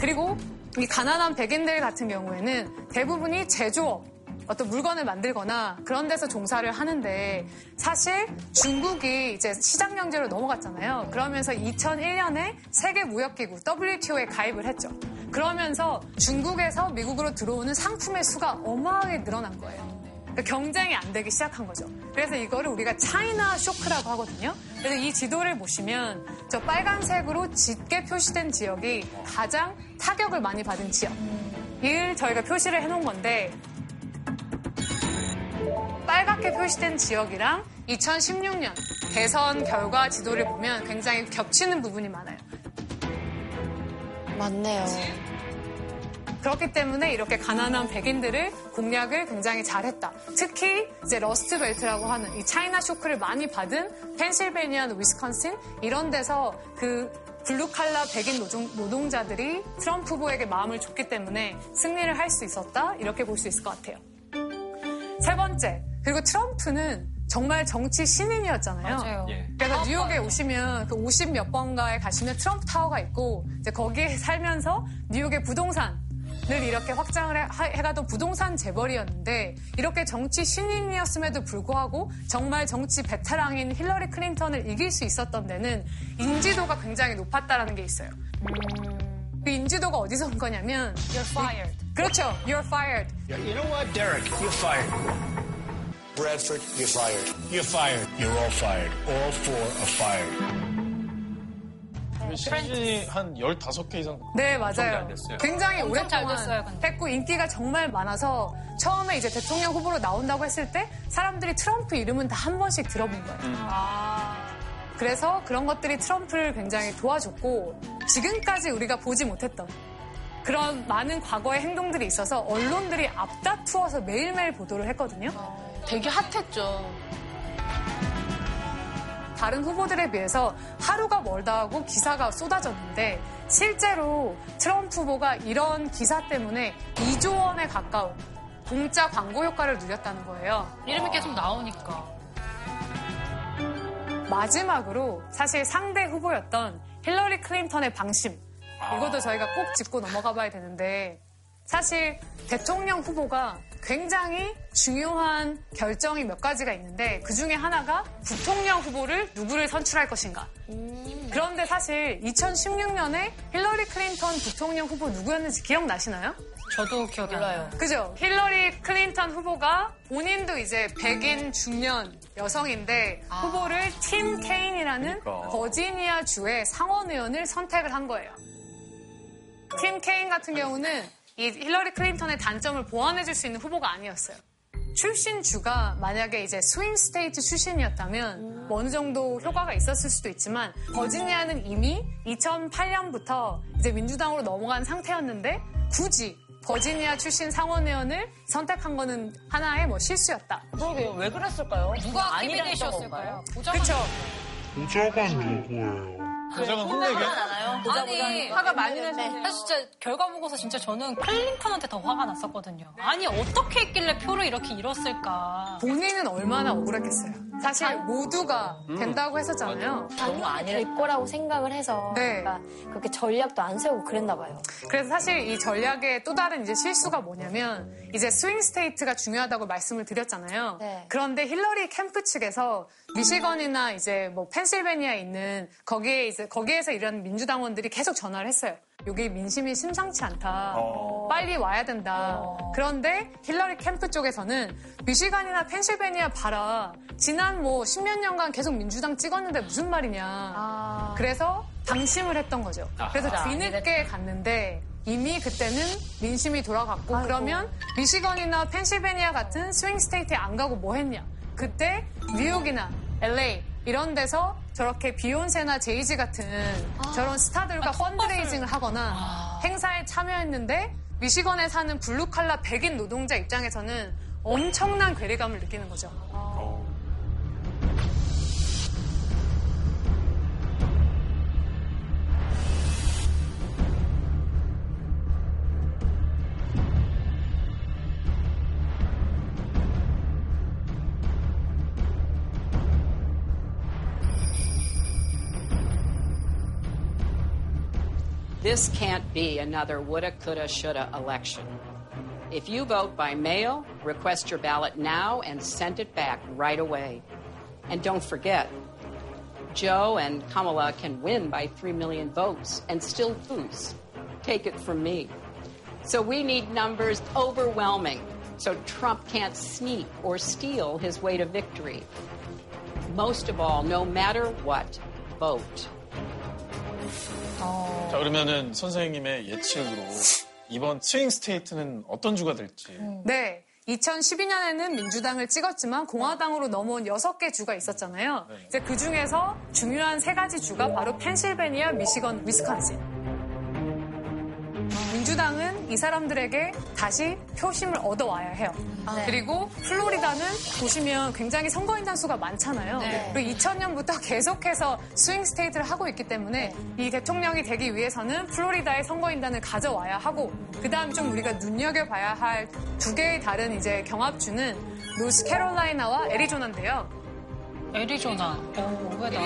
그리고 이 가난한 백인들 같은 경우에는 대부분이 제조업, 어떤 물건을 만들거나 그런 데서 종사를 하는데 사실 중국이 이제 시장 경제로 넘어갔잖아요. 그러면서 2001년에 세계 무역기구 WTO에 가입을 했죠. 그러면서 중국에서 미국으로 들어오는 상품의 수가 어마하게 늘어난 거예요. 그러니까 경쟁이 안 되기 시작한 거죠. 그래서 이거를 우리가 차이나 쇼크라고 하거든요. 그래서 이 지도를 보시면 저 빨간색으로 짙게 표시된 지역이 가장 타격을 많이 받은 지역. 이를 저희가 표시를 해놓은 건데 빨갛게 표시된 지역이랑 2016년 대선 결과 지도를 보면 굉장히 겹치는 부분이 많아요. 맞네요. 그렇기 때문에 이렇게 가난한 백인들을 공략을 굉장히 잘했다. 특히 이제 Rust Belt라고 하는 이 China shock를 많이 받은 펜실베니아, 위스콘신 이런 데서 그 블루칼라 백인 노동, 노동자들이 트럼프 후보에게 마음을 줬기 때문에 승리를 할 수 있었다. 이렇게 볼 수 있을 것 같아요. 세 번째, 그리고 트럼프는 정말 정치 신인이었잖아요. 맞아요. 예. 그래서 뉴욕에 오시면 그 50 몇 번가에 가시면 트럼프 타워가 있고 이제 거기에 살면서 뉴욕의 부동산을 이렇게 확장을 해, 해가던 부동산 재벌이었는데 이렇게 정치 신인이었음에도 불구하고 정말 정치 베테랑인 힐러리 클린턴을 이길 수 있었던 데는 인지도가 굉장히 높았다라는 게 있어요. 그 인지도가 어디서 온 거냐면 You're fired. 그렇죠. You're fired. You know what, Derek? You're fired. Bradford, you're fired. You're fired. You're all fired. All four are fired. 시즌이 한 15개 이상 네, 정도 맞아요. 굉장히 오랫동안. 했고 인기가 정말 많아서 처음에 이제 대통령 후보로 나온다고 했을 때 사람들이 트럼프 이름은 다 한 번씩 들어본 거예요. 그래서 그런 것들이 트럼프를 굉장히 도와줬고 지금까지 우리가 보지 못했던 그런 많은 과거의 행동들이 있어서 언론들이 앞다투어서 매일매일 보도를 했거든요. 되게 핫했죠. 다른 후보들에 비해서 하루가 멀다 하고 기사가 쏟아졌는데 실제로 트럼프 후보가 이런 기사 때문에 2조 원에 가까운 공짜 광고 효과를 누렸다는 거예요. 이름이 계속 나오니까. 마지막으로 사실 상대 후보였던 힐러리 클린턴의 방심. 이것도 저희가 꼭 짚고 넘어가 봐야 되는데 사실 대통령 후보가 굉장히 중요한 결정이 몇 가지가 있는데 그 중에 하나가 부통령 후보를 누구를 선출할 것인가. 그런데 사실 2016년에 힐러리 클린턴 부통령 후보 누구였는지 기억나시나요? 저도 기억이 나요. 그죠? 힐러리 클린턴 후보가 본인도 이제 백인 중년 여성인데 후보를 팀 케인이라는 그러니까. 버지니아 주의 상원 의원을 선택을 한 거예요. 팀 케인 같은 경우는 이 힐러리 클린턴의 단점을 보완해줄 수 있는 후보가 아니었어요. 출신 주가 만약에 이제 swing state 출신이었다면 뭐 어느 정도 효과가 있었을 수도 있지만 버지니아는 이미 2008년부터 이제 민주당으로 넘어간 상태였는데 굳이 버지니아 출신 상원의원을 선택한 거는 하나의 뭐 실수였다. 그러게요. 왜 그랬을까요? 누가 아니라 했던 캐비넷이었을까요? 그렇죠. 부자가 누구예요? 가장은 혼내게. 아니, 화가 많이 나셨네요. 네. 사실 진짜 결과 보고서 진짜 저는 클린턴한테 더 화가 났었거든요. 아니 어떻게 했길래 표를 이렇게 잃었을까? 본인은 얼마나 억울했겠어요. 사실 모두가 된다고 했었잖아요. 당연히 될 거라고 생각을 해서 네. 그러니까 그렇게 전략도 안 세우고 그랬나 봐요. 그래서 사실 이 전략의 또 다른 이제 실수가 뭐냐면 이제 swing state가 중요하다고 말씀을 드렸잖아요. 네. 그런데 힐러리 캠프 측에서 미시건이나 이제 뭐 펜실베니아에 있는 거기에 이제 거기에서 일하는 민주당원들이 계속 전화를 했어요. 여기 민심이 심상치 않다. 빨리 와야 된다. 그런데 힐러리 캠프 쪽에서는 미시간이나 펜실베니아 봐라. 지난 뭐 십몇 년간 계속 민주당 찍었는데 무슨 말이냐. 그래서 방심을 했던 거죠. 그래서 뒤늦게 갔는데 이미 그때는 민심이 돌아갔고 그러면 미시건이나 펜실베니아 같은 swing state에 안 가고 뭐 했냐. 그때 뉴욕이나 LA 이런 데서 저렇게 비욘세나 제이지 같은 저런 스타들과 펀드레이징을 하거나 행사에 참여했는데 미시건에 사는 블루칼라 백인 노동자 입장에서는 엄청난 괴리감을 느끼는 거죠. This can't be another woulda, coulda, shoulda election. If you vote by mail, request your ballot now and send it back right away. And don't forget, Joe and Kamala can win by 3 million votes and still lose. Take it from me. So we need numbers overwhelming so Trump can't sneak or steal his way to victory. Most of all, no matter what, vote. 자, 그러면은 선생님의 예측으로 이번 스윙 스테이트는 어떤 주가 될지. 네. 2012년에는 민주당을 찍었지만 공화당으로 넘어온 6개 주가 있었잖아요. 이제 그 중에서 중요한 세 가지 주가 바로 펜실베니아, 미시건, 위스콘신. 민주당은 이 사람들에게 다시 표심을 얻어와야 해요. 그리고 플로리다는 보시면 굉장히 선거인단 수가 많잖아요. 그리고 2000년부터 계속해서 swing state를 하고 있기 때문에 이 대통령이 되기 위해서는 플로리다의 선거인단을 가져와야 하고 그다음 좀 우리가 눈여겨봐야 할 두 개의 다른 이제 경합주는 노스캐롤라이나와 애리조나인데요. 애리조나. 오, 의외다.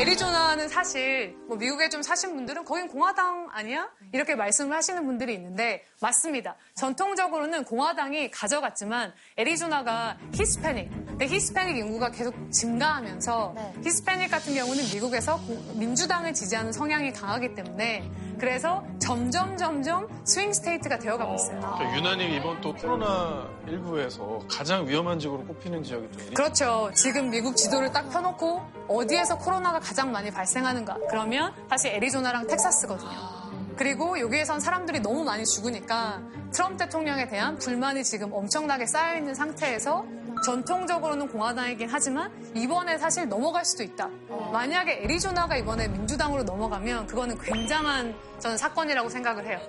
애리조나는 사실 뭐 미국에 좀 사신 분들은 거긴 공화당 아니야? 이렇게 말씀을 하시는 분들이 있는데 맞습니다. 전통적으로는 공화당이 가져갔지만 애리조나가 히스패닉, 근데 히스패닉 인구가 계속 증가하면서 히스패닉 같은 경우는 미국에서 고- 민주당을 지지하는 성향이 강하기 때문에 그래서 점점 점점 swing state가 되어가고 있어요. 또 유난히 이번 또 코로나 19에서 가장 위험한 지역으로 꼽히는 지역이 또 그렇죠. 지금 미국 지도를 딱 펴놓고 어디에서 코로나가 가장 많이 발생하는가? 그러면 사실 애리조나랑 텍사스거든요. 그리고 여기에선 사람들이 너무 많이 죽으니까 트럼프 대통령에 대한 불만이 지금 엄청나게 쌓여있는 상태에서 전통적으로는 공화당이긴 하지만 이번에 사실 넘어갈 수도 있다. 만약에 애리조나가 이번에 민주당으로 넘어가면 그거는 굉장한 저는 사건이라고 생각을 해요.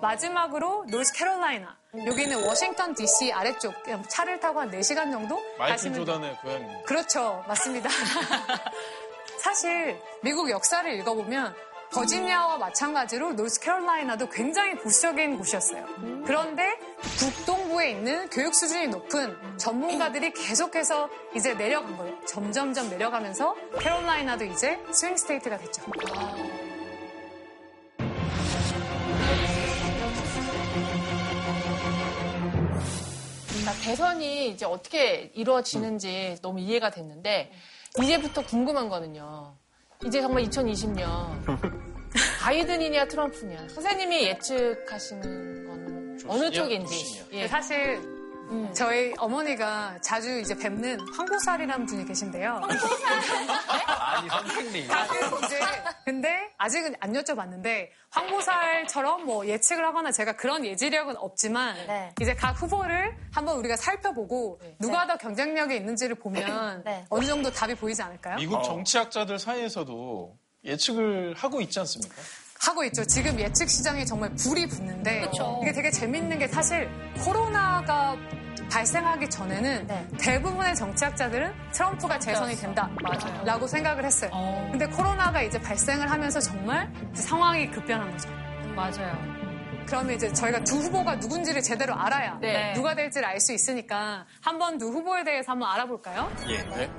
마지막으로 노스캐롤라이나. 여기는 워싱턴 DC 아래쪽 차를 타고 한 4시간 정도 마이클 가시면 조단의 고향입니다. 그렇죠. 맞습니다. (laughs) 사실 미국 역사를 읽어보면 버지니아와 마찬가지로 노스캐롤라이나도 굉장히 보수적인 곳이었어요. 그런데 북동부에 있는 교육 수준이 높은 전문가들이 계속해서 이제 내려간 거예요. 점점점 내려가면서 캐롤라이나도 이제 swing state가 됐죠. 대선이 이제 어떻게 이루어지는지 너무 이해가 됐는데 이제부터 궁금한 거는요. 이제 정말 2020년 (laughs) 바이든이냐 트럼프냐 선생님이 예측하시는 거는 어느? 쪽인지. 예. 사실 저희 어머니가 자주 이제 뵙는 황보살이라는 분이 계신데요. 아니, 선생님. 이제 근데 아직은 안 여쭤봤는데 황보살처럼 뭐 예측을 하거나 제가 그런 예지력은 없지만 네. 이제 각 후보를 한번 우리가 살펴보고 누가 더 경쟁력이 있는지를 보면 네. 어느 정도 답이 보이지 않을까요? 미국 정치학자들 사이에서도 예측을 하고 있지 않습니까? 하고 있죠. 지금 예측 시장이 정말 불이 붙는데 이게 되게 재밌는 게 사실 코로나가 발생하기 전에는 네. 대부분의 정치학자들은 트럼프가 재선이 된다. 라고 생각을 했어요. 근데 코로나가 이제 발생을 하면서 정말 이제 상황이 급변한 거죠. 맞아요. 그러면 이제 저희가 두 후보가 누군지를 제대로 알아야 네. 누가 될지를 알 수 있으니까 한번 두 후보에 대해서 한번 알아볼까요? 예. 네.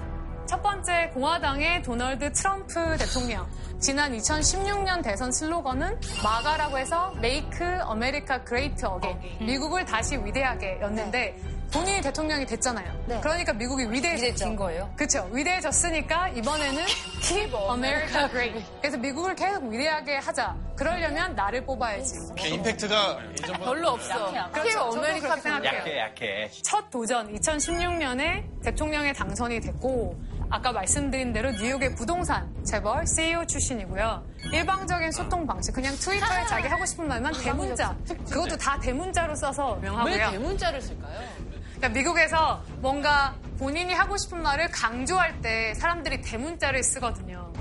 첫 번째 공화당의 도널드 트럼프 대통령. 지난 2016년 대선 슬로건은 MAGA라고 해서 Make America Great Again. 미국을 다시 위대하게 였는데 본인이 대통령이 됐잖아요. 네. 그러니까 미국이 위대해졌죠. 위대해진 거예요? 그렇죠. 위대해졌으니까 이번에는 Keep America Great. 그래서 미국을 계속 위대하게 하자. 그러려면 나를 뽑아야지. 임팩트가 예전보다 별로 없어. 그렇죠. 아메리카 그렇게 생각해요. 약해, 약해. 첫 도전 2016년에 대통령에 당선이 됐고 아까 말씀드린 대로 뉴욕의 부동산 재벌 CEO 출신이고요. 일방적인 소통 방식 그냥 트위터에 자기 하고 싶은 말만 대문자 그것도 다 대문자로 써서 왜 유명하고요. 대문자를 쓸까요? 그러니까 미국에서 뭔가 본인이 하고 싶은 말을 강조할 때 사람들이 대문자를 쓰거든요.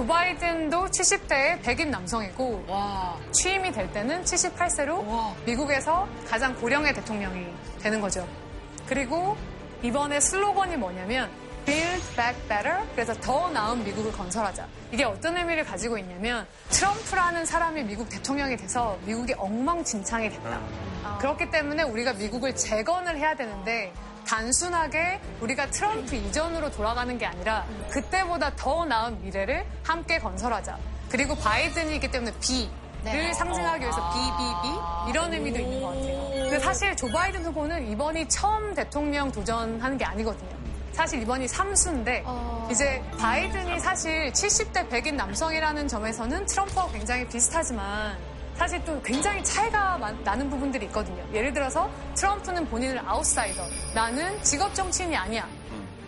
조 바이든도 70대의 백인 남성이고 취임이 될 때는 78세로 미국에서 가장 고령의 대통령이 되는 거죠. 그리고 이번에 슬로건이 뭐냐면 Build Back Better 그래서 더 나은 미국을 건설하자. 이게 어떤 의미를 가지고 있냐면 트럼프라는 사람이 미국 대통령이 돼서 미국이 엉망진창이 됐다. 그렇기 때문에 우리가 미국을 재건을 해야 되는데 단순하게 우리가 트럼프 이전으로 돌아가는 게 아니라 그때보다 더 나은 미래를 함께 건설하자. 그리고 바이든이기 때문에 B를 상징하기 위해서 BBB 이런 의미도 있는 것 같아요. 근데 사실 조 바이든 후보는 이번이 처음 대통령 도전하는 게 아니거든요. 사실 이번이 3수인데 이제 바이든이 사실 70대 백인 남성이라는 점에서는 트럼프와 굉장히 비슷하지만 사실 또 굉장히 차이가 많- 나는 부분들이 있거든요. 예를 들어서 트럼프는 본인을 아웃사이더. 나는 직업 정치인이 아니야.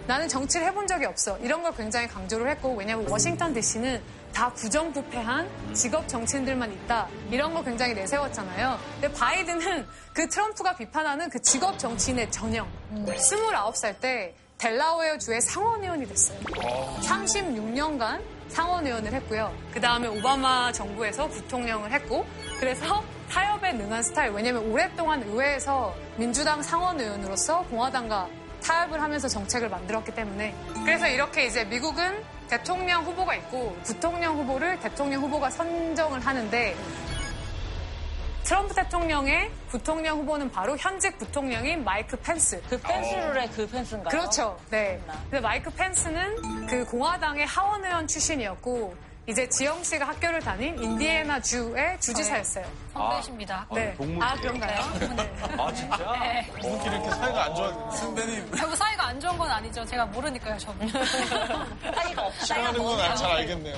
나는 정치를 해본 적이 없어. 이런 걸 굉장히 강조를 했고, 왜냐하면 워싱턴 DC는 다 부정부패한 직업 정치인들만 있다. 이런 걸 굉장히 내세웠잖아요. 근데 바이든은 그 트럼프가 비판하는 그 직업 정치인의 전형. 29살 때 델라웨어 주의 상원의원이 됐어요. 36년간 상원의원을 했고요. 그 다음에 오바마 정부에서 부통령을 했고, 그래서 타협에 능한 스타일. 왜냐면 오랫동안 의회에서 민주당 상원 의원으로서 공화당과 타협을 하면서 정책을 만들었기 때문에. 그래서 이렇게 이제 미국은 대통령 후보가 있고, 부통령 후보를 대통령 후보가 선정을 하는데, 트럼프 대통령의 부통령 후보는 바로 현직 부통령인 마이크 펜스. 그 펜스룰의 그 펜스인가요? 그렇죠. 네. 근데 마이크 펜스는 그 공화당의 하원 의원 출신이었고 이제 지영 씨가 학교를 다닌 인디애나 주의 주지사였어요. 선배십니다. 네. 동물 아 그런가요? (laughs) 네. 아, 진짜? 우리끼리 이렇게 사이가 안 좋아. 선배님 결국 사이가 안 좋은 건 아니죠. 제가 모르니까요, 저는. (laughs) 사이가 없다. 싫어하는 건 잘 알겠네요.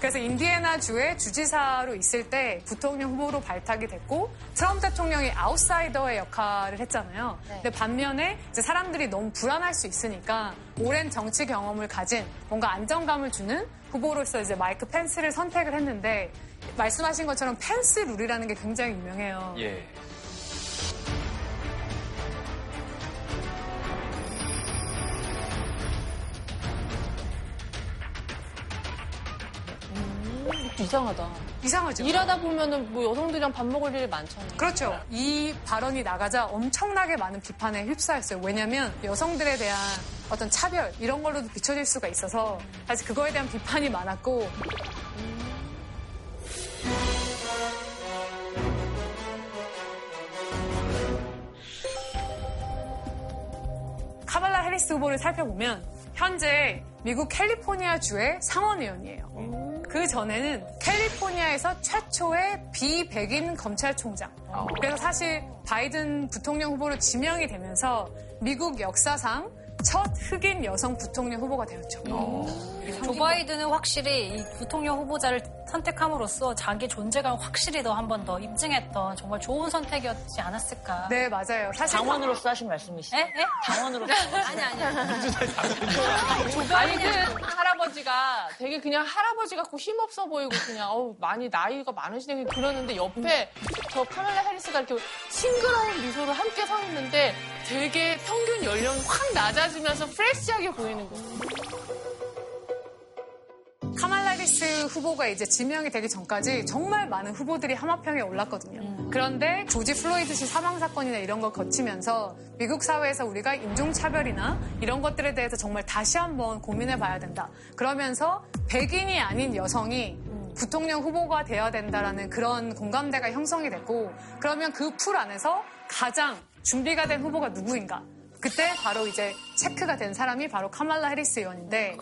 그래서 인디애나 주의 주지사로 있을 때 부통령 후보로 발탁이 됐고 트럼프 대통령이 아웃사이더의 역할을 했잖아요. 네. 근데 반면에 이제 사람들이 너무 불안할 수 있으니까 오랜 정치 경험을 가진 뭔가 안정감을 주는 후보로서 이제 마이크 펜스를 선택을 했는데 말씀하신 것처럼 펜스 룰이라는 게 굉장히 유명해요. 예. 이상하다. 이상하죠? 일하다 보면은 뭐 여성들이랑 밥 먹을 일이 많잖아요. 그렇죠. 이 발언이 나가자 엄청나게 많은 비판에 휩싸였어요. 왜냐하면 여성들에 대한 어떤 차별 이런 걸로도 비춰질 수가 있어서 사실 그거에 대한 비판이 많았고 카발라 해리스 후보를 살펴보면 현재 미국 캘리포니아 주의 상원의원이에요. 그 전에는 캘리포니아에서 최초의 비백인 검찰총장. 그래서 사실 바이든 부통령 후보로 지명이 되면서 미국 역사상 첫 흑인 여성 부통령 후보가 되었죠. 조 바이든은 확실히 이 부통령 후보자를 선택함으로써 자기 존재감을 확실히 더 한 번 더 입증했던 정말 좋은 선택이었지 않았을까. 네, 맞아요. 사실 당원으로서 하신 말씀이시죠? 에? 에? 당원으로서. (laughs) 아니, 아니. 아니 그 할아버지가 되게 그냥 할아버지 같고 힘없어 보이고 그냥 어우 많이 나이가 많으시네 그러는데 옆에 저 카멜라 해리스가 이렇게 싱그러운 미소를 함께 서 있는데 되게 평균 연령이 확 낮아지면서 fresh하게 보이는 거예요. 해리스 후보가 이제 지명이 되기 전까지 정말 많은 후보들이 하마평에 올랐거든요. 그런데 조지 플로이드 씨 사망 사건이나 이런 걸 거치면서 미국 사회에서 우리가 인종차별이나 이런 것들에 대해서 정말 다시 한번 고민해 봐야 된다. 그러면서 백인이 아닌 여성이 부통령 후보가 되어야 된다라는 그런 공감대가 형성이 됐고 그러면 그 풀 안에서 가장 준비가 된 후보가 누구인가? 그때 바로 이제 체크가 된 사람이 바로 카말라 해리스 의원인데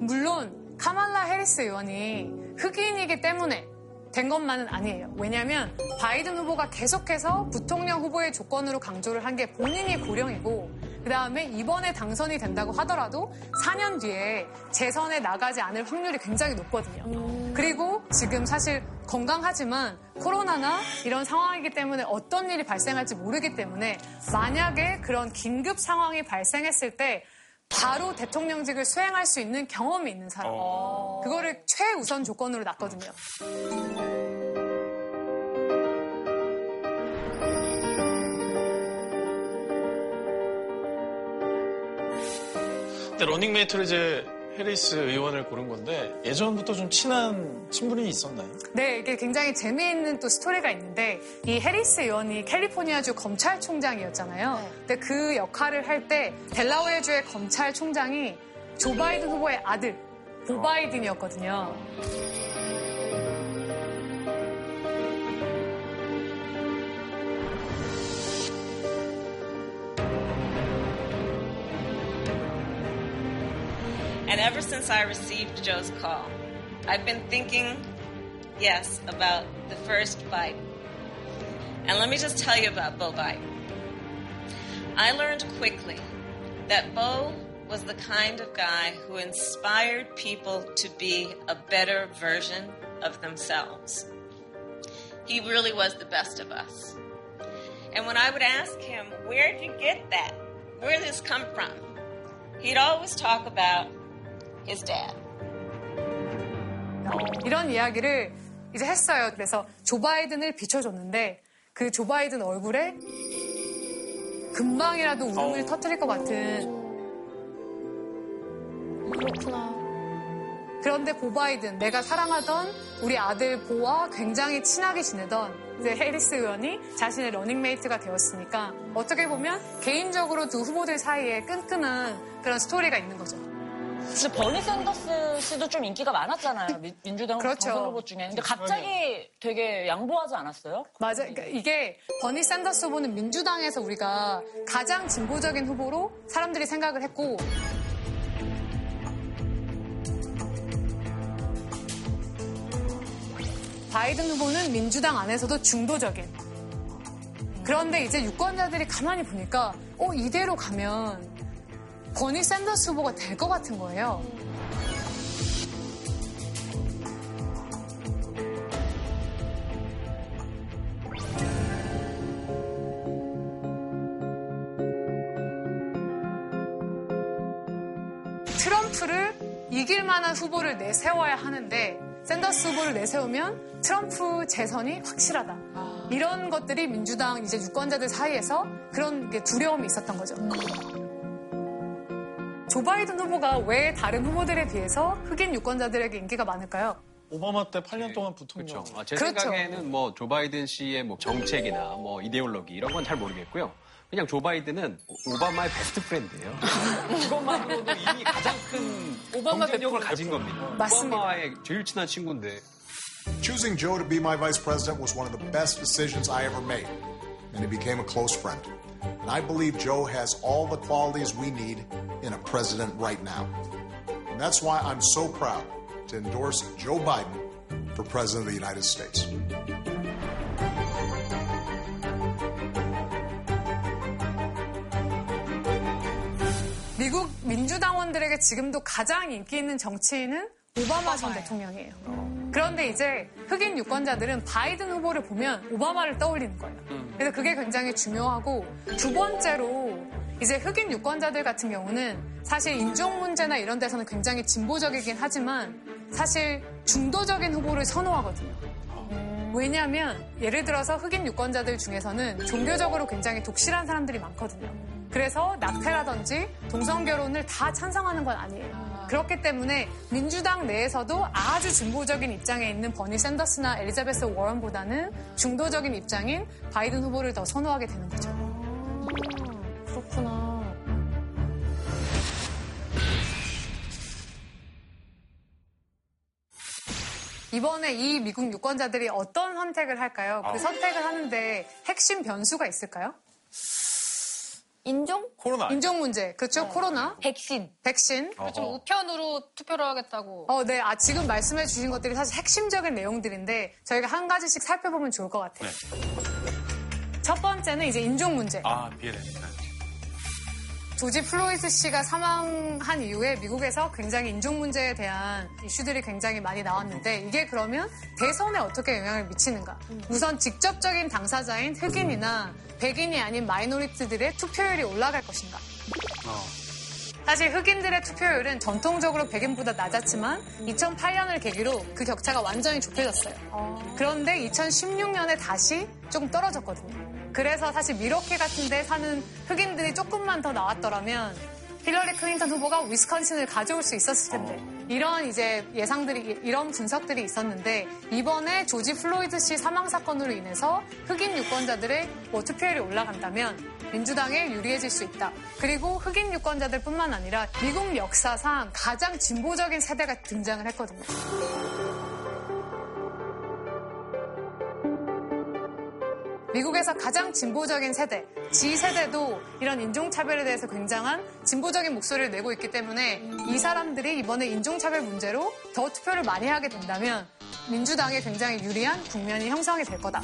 물론 카말라 해리스 의원이 흑인이기 때문에 된 것만은 아니에요. 왜냐하면 바이든 후보가 계속해서 부통령 후보의 조건으로 강조를 한 게 본인이 고령이고 그 다음에 이번에 당선이 된다고 하더라도 4년 뒤에 재선에 나가지 않을 확률이 굉장히 높거든요. 그리고 지금 사실 건강하지만 코로나나 이런 상황이기 때문에 어떤 일이 발생할지 모르기 때문에 만약에 그런 긴급 상황이 발생했을 때 바로 대통령직을 수행할 수 있는 경험이 있는 사람. 그거를 최우선 조건으로 놨거든요. 근데 러닝메이트로 이제 해리스 의원을 고른 건데 예전부터 좀 친한 친분이 있었나요? 네, 이게 굉장히 재미있는 또 스토리가 있는데 이 해리스 의원이 캘리포니아주 검찰총장이었잖아요. 근데 그 역할을 할 때 델라웨어주의 검찰총장이 조 바이든 후보의 아들 보 바이든이었거든요. Ever since I received Joe's call, I've been thinking, yes, about the first Biden. And let me just tell you about Bo Biden. I learned quickly that Bo was the kind of guy who inspired people to be a better version of themselves. He really was the best of us. And when I would ask him, Where'd you get that? Where did this come from? He'd always talk about his dad. 이런 이야기를 이제 했어요. 그래서 조 바이든을 비춰줬는데 그 조 바이든 얼굴에 금방이라도 울음을 터뜨릴 것 같은 그렇구나. 그런데 보 바이든, 내가 사랑하던 우리 아들 보와 굉장히 친하게 지내던 이제 해리스 의원이 자신의 러닝메이트가 되었으니까 어떻게 보면 개인적으로 두 후보들 사이에 끈끈한 그런 스토리가 있는 거죠. 근데 버니 샌더스 씨도 좀 인기가 많았잖아요. 미- 민주당 그렇죠. 당선 후보 중에. 근데 갑자기 되게 양보하지 않았어요? 맞아. 그러니까 이게 버니 샌더스 후보는 민주당에서 우리가 가장 진보적인 후보로 사람들이 생각을 했고 바이든 후보는 민주당 안에서도 중도적인. 그런데 이제 유권자들이 가만히 보니까 어 이대로 가면 버니 샌더스 후보가 될 것 같은 거예요. 트럼프를 이길 만한 후보를 내세워야 하는데 샌더스 후보를 내세우면 트럼프 재선이 확실하다. 아. 이런 것들이 민주당 이제 유권자들 사이에서 그런 두려움이 있었던 거죠. 조 바이든 후보가 왜 다른 후보들에 비해서 흑인 유권자들에게 인기가 많을까요? 오바마 때 8년 동안 부통령. 그렇죠. 아, 제 그렇죠. 생각에는 뭐 조 바이든 씨의 뭐 정책이나 뭐 이데올로기 이런 건 잘 모르겠고요. 그냥 조 바이든은 오바마의 best friend예요. (laughs) 그것만으로도 이미 가장 큰 오바마 경쟁력을 가진 겁니다. 맞습니다. 오바마의 제일 친한 친구인데 Choosing Joe to be my vice president was one of the best decisions I ever made, and he became a close friend. And I believe Joe has all the qualities we need in a president right now. And that's why I'm so proud to endorse Joe Biden for president of the United States. 미국 민주당원들에게 지금도 가장 인기 있는 정치인은 오바마 전 대통령이에요. 그런데 이제 흑인 유권자들은 바이든 후보를 보면 오바마를 떠올리는 거예요. 그래서 그게 굉장히 중요하고 두 번째로 이제 흑인 유권자들 같은 경우는 사실 인종 문제나 이런 데서는 굉장히 진보적이긴 하지만 사실 중도적인 후보를 선호하거든요. 왜냐하면 예를 들어서 흑인 유권자들 중에서는 종교적으로 굉장히 독실한 사람들이 많거든요. 그래서 낙태라든지 동성 결혼을 다 찬성하는 건 아니에요. 그렇기 때문에 민주당 내에서도 아주 진보적인 입장에 있는 버니 샌더스나 엘리자베스 워런보다는 중도적인 입장인 바이든 후보를 더 선호하게 되는 거죠. 그렇구나. 이번에 이 미국 유권자들이 어떤 선택을 할까요? 그 아. 선택을 하는데 핵심 변수가 있을까요? 인종? 코로나. 인종 문제. 그렇죠. 코로나. 백신. 백신. 좀 우편으로 투표를 하겠다고. 어, 네. 아, 지금 말씀해 주신 것들이 사실 핵심적인 내용들인데 저희가 한 가지씩 살펴보면 좋을 것 같아요. 첫 번째는 이제 인종 문제. 아, BLM. 조지 플로이드 씨가 사망한 이후에 미국에서 굉장히 인종 문제에 대한 이슈들이 굉장히 많이 나왔는데 이게 그러면 대선에 어떻게 영향을 미치는가? 우선 직접적인 당사자인 흑인이나 백인이 아닌 minority들의 투표율이 올라갈 것인가? 사실 흑인들의 투표율은 전통적으로 백인보다 낮았지만 2008년을 계기로 그 격차가 완전히 좁혀졌어요. 그런데 2016년에 다시 조금 떨어졌거든요. 그래서 사실 밀워키 같은 데 사는 흑인들이 조금만 더 나왔더라면 힐러리 클린턴 후보가 위스콘신을 가져올 수 있었을 텐데 이런 이제 예상들이 이런 분석들이 있었는데 이번에 조지 플로이드 씨 사망 사건으로 인해서 흑인 유권자들의 뭐 투표율이 올라간다면 민주당에 유리해질 수 있다. 그리고 흑인 유권자들뿐만 아니라 미국 역사상 가장 진보적인 세대가 등장을 했거든요. 미국에서 가장 진보적인 세대, 지 세대도 이런 인종차별에 대해서 굉장한 진보적인 목소리를 내고 있기 때문에 이 사람들이 이번에 인종차별 문제로 더 투표를 많이 하게 된다면 민주당에 굉장히 유리한 국면이 형성이 될 거다.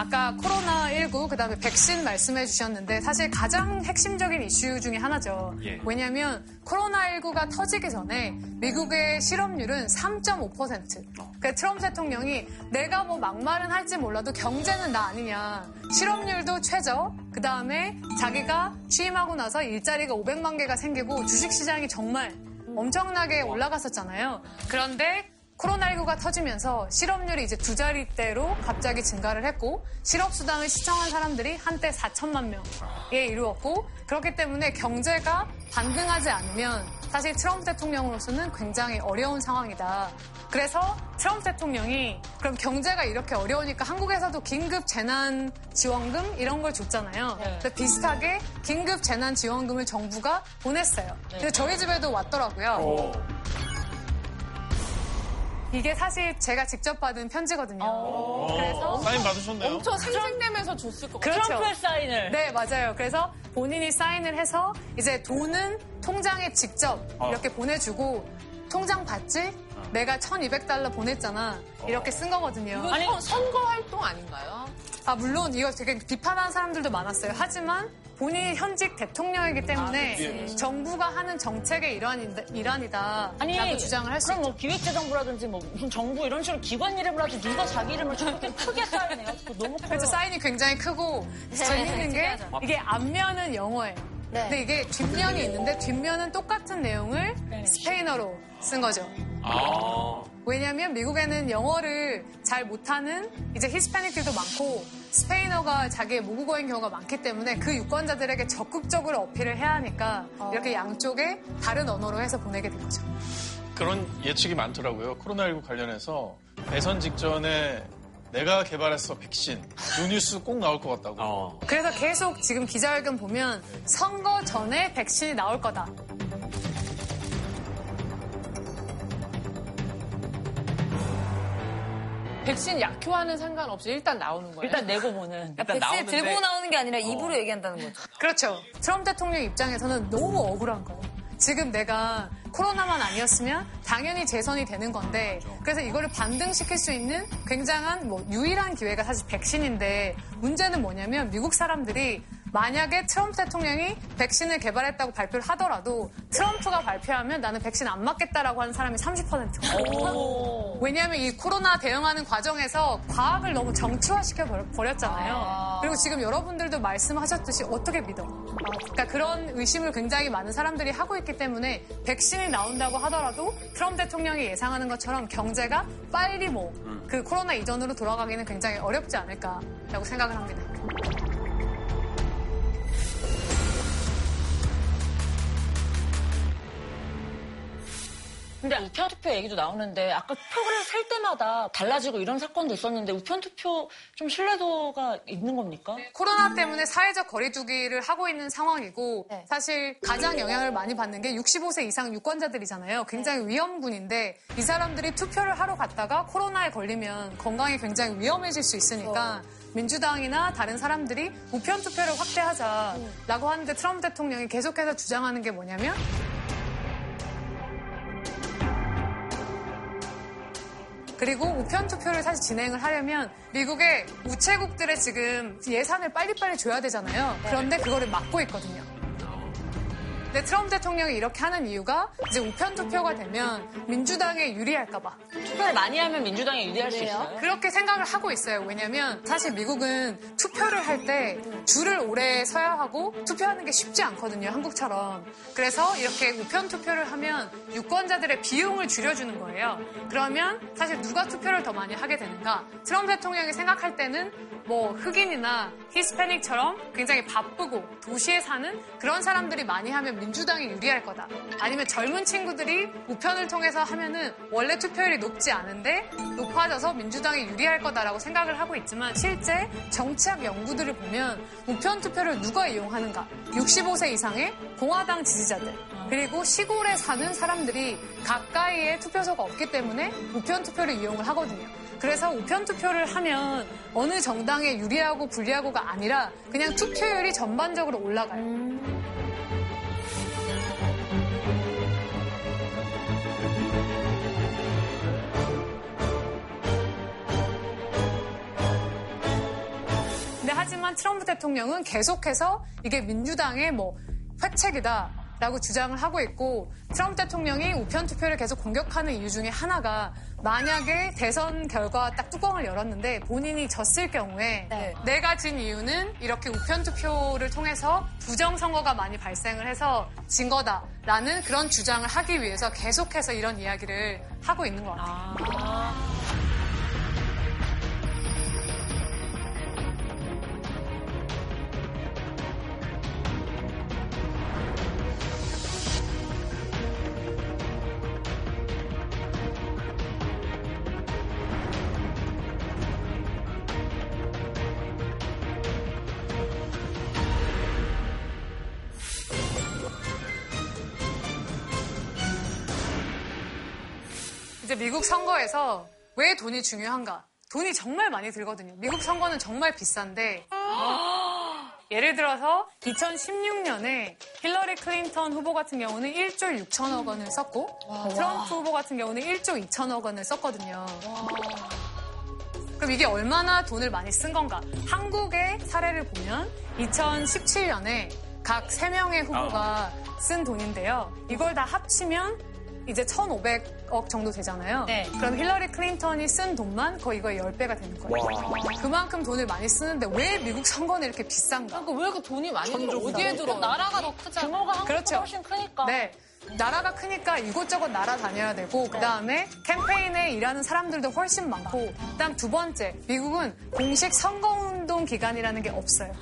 아까 코로나19, 그 다음에 백신 말씀해 주셨는데 사실 가장 핵심적인 이슈 중에 하나죠. 예. 왜냐하면 코로나19가 터지기 전에 미국의 실업률은 3.5%. 그러니까 트럼프 대통령이 내가 뭐 막말은 할지 몰라도 경제는 나 아니냐. 실업률도 최저. 그 다음에 자기가 취임하고 나서 일자리가 500만 개가 생기고 주식시장이 정말 엄청나게 올라갔었잖아요. 그런데 코로나19가 터지면서 실업률이 이제 두 자릿대로 갑자기 증가를 했고 실업수당을 시청한 사람들이 한때 4천만 명에 이르렀고 그렇기 때문에 경제가 반등하지 않으면 사실 트럼프 대통령으로서는 굉장히 어려운 상황이다. 그래서 트럼프 대통령이 그럼 경제가 이렇게 어려우니까 한국에서도 긴급 재난 지원금 이런 걸 줬잖아요. 그래서 비슷하게 긴급 재난 지원금을 정부가 보냈어요. 근데 저희 집에도 왔더라고요. 이게 사실 제가 직접 받은 편지거든요. 그래서 사인 받으셨네요. 엄청 생생내면서 줬을 것 같아요. 트럼프의 사인을. 네, 맞아요. 그래서 본인이 사인을 해서 이제 돈은 통장에 직접 이렇게 보내주고 통장 받지? 내가 1200달러 보냈잖아. 이렇게 쓴 거거든요. 이거 선- 선거 활동 아닌가요? 아, 물론 이거 되게 비판하는 사람들도 많았어요. 하지만 본인이 현직 대통령이기 때문에 그치. 정부가 하는 정책의 일환이다, 일환이다 아니, 라고 주장을 할 수 그럼 있죠. 뭐 기획재정부라든지 뭐 무슨 정부 이런 식으로 기관 이름을 하지 누가 자기 이름을 저렇게 크게? 그거 너무 커요. 그래서 사인이 굉장히 크고 재밌는 게. 이게 앞면은 영어예요. 네. 근데 이게 뒷면이 있는데 뒷면은 똑같은 내용을 스페인어로 쓴 거죠. 아. 왜냐하면 미국에는 영어를 잘 못하는 이제 히스패닉들도 많고 스페인어가 자기의 모국어인 경우가 많기 때문에 그 유권자들에게 적극적으로 어필을 해야 하니까 이렇게 양쪽에 다른 언어로 해서 보내게 된 거죠. 그런 예측이 많더라고요. 코로나19 관련해서 대선 직전에 내가 개발했어 백신 이 뉴스 꼭 나올 것 같다고. 그래서 계속 지금 기자회견 보면 선거 전에 백신이 나올 거다. 백신 약효와는 상관없이 일단 나오는 거예요. 일단 내고 보는. 백신을 들고 나오는 게 아니라 입으로 얘기한다는 거죠. 그렇죠. 트럼프 대통령 입장에서는 너무 억울한 거예요. 지금 내가 코로나만 아니었으면 당연히 재선이 되는 건데 그래서 이거를 반등시킬 수 있는 굉장한 뭐 유일한 기회가 사실 백신인데 문제는 뭐냐면 미국 사람들이 만약에 트럼프 대통령이 백신을 개발했다고 발표를 하더라도 트럼프가 발표하면 나는 백신 안 맞겠다라고 하는 사람이 30%거예요. 왜냐하면 이 코로나 대응하는 과정에서 과학을 너무 정치화시켜 버렸잖아요. 그리고 지금 여러분들도 말씀하셨듯이 어떻게 믿어? 그러니까 그런 의심을 굉장히 많은 사람들이 하고 있기 때문에 백신이 나온다고 하더라도 트럼프 대통령이 예상하는 것처럼 경제가 빨리 뭐 그 코로나 이전으로 돌아가기는 굉장히 어렵지 않을까라고 생각을 합니다. 근데 우편 투표 얘기도 나오는데 아까 표를 셀 때마다 달라지고 이런 사건도 있었는데 우편 투표 좀 신뢰도가 있는 겁니까? 코로나 때문에 사회적 거리두기를 하고 있는 상황이고 사실 가장 영향을 많이 받는 게 65세 이상 유권자들이잖아요. 굉장히 위험군인데 이 사람들이 투표를 하러 갔다가 코로나에 걸리면 건강이 굉장히 위험해질 수 있으니까 민주당이나 다른 사람들이 우편 투표를 확대하자라고 하는데 트럼프 대통령이 계속해서 주장하는 게 뭐냐면 그리고 우편 투표를 사실 진행을 하려면 미국의 우체국들의 지금 예산을 빨리빨리 줘야 되잖아요. 그런데 그거를 막고 있거든요. 근데 트럼프 대통령이 이렇게 하는 이유가 이제 우편 투표가 되면 민주당에 유리할까봐. 투표를 많이 하면 민주당이 유리할 수 있어요? 그렇게 생각을 하고 있어요. 왜냐면 사실 미국은 투표를 할 때 줄을 오래 서야 하고 투표하는 게 쉽지 않거든요. 한국처럼. 그래서 이렇게 우편 투표를 하면 유권자들의 비용을 줄여주는 거예요. 그러면 사실 누가 투표를 더 많이 하게 되는가? 트럼프 대통령이 생각할 때는 뭐 흑인이나 히스패닉처럼 굉장히 바쁘고 도시에 사는 그런 사람들이 많이 하면 민주당이 유리할 거다. 아니면 젊은 친구들이 우편을 통해서 하면은 원래 투표율이 높지 않은데 높아져서 민주당이 유리할 거다라고 생각을 하고 있지만 실제 정치학 연구들을 보면 우편 투표를 누가 이용하는가? 65세 이상의 공화당 지지자들 그리고 시골에 사는 사람들이 가까이에 투표소가 없기 때문에 우편 투표를 이용을 하거든요. 그래서 우편 투표를 하면 어느 정당에 유리하고 불리하고가 아니라 그냥 투표율이 전반적으로 올라가요. 하지만 트럼프 대통령은 계속해서 이게 민주당의 뭐 회책이다. 라고 주장을 하고 있고 트럼프 대통령이 우편 투표를 계속 공격하는 이유 중에 하나가 만약에 대선 결과 딱 뚜껑을 열었는데 본인이 졌을 경우에 내가 진 이유는 이렇게 우편 투표를 통해서 부정 선거가 많이 발생을 해서 진 거다라는 그런 주장을 하기 위해서 계속해서 이런 이야기를 하고 있는 것 같아요. 이 선거에서 왜 돈이 중요한가? 돈이 정말 많이 들거든요. 미국 선거는 정말 비싼데 예를 들어서 2016년에 힐러리 클린턴 후보 같은 경우는 1조 6천억 원을 썼고 트럼프 후보 같은 경우는 1조 2천억 원을 썼거든요. 그럼 이게 얼마나 돈을 많이 쓴 건가? 한국의 사례를 보면 2017년에 각 3명의 후보가 쓴 돈인데요. 이걸 다 합치면 이제 1,500억 정도 되잖아요. 네. 그럼 힐러리 클린턴이 쓴 돈만 거의 이거의 10배가 되는 거예요. 그만큼 돈을 많이 쓰는데 왜 미국 선거는 이렇게 비싼가? 그러니까 왜 이렇게 돈이 많이 들어? 어디에. 들어? 나라가 더 크잖아. 규모가 한국보다 그렇죠. 훨씬 크니까. 네. 나라가 크니까 이곳저곳 날아다녀야 되고 그다음에 캠페인에 일하는 사람들도 훨씬 많고 그다음 두 번째 미국은 공식 선거운동 기간이라는 게 없어요.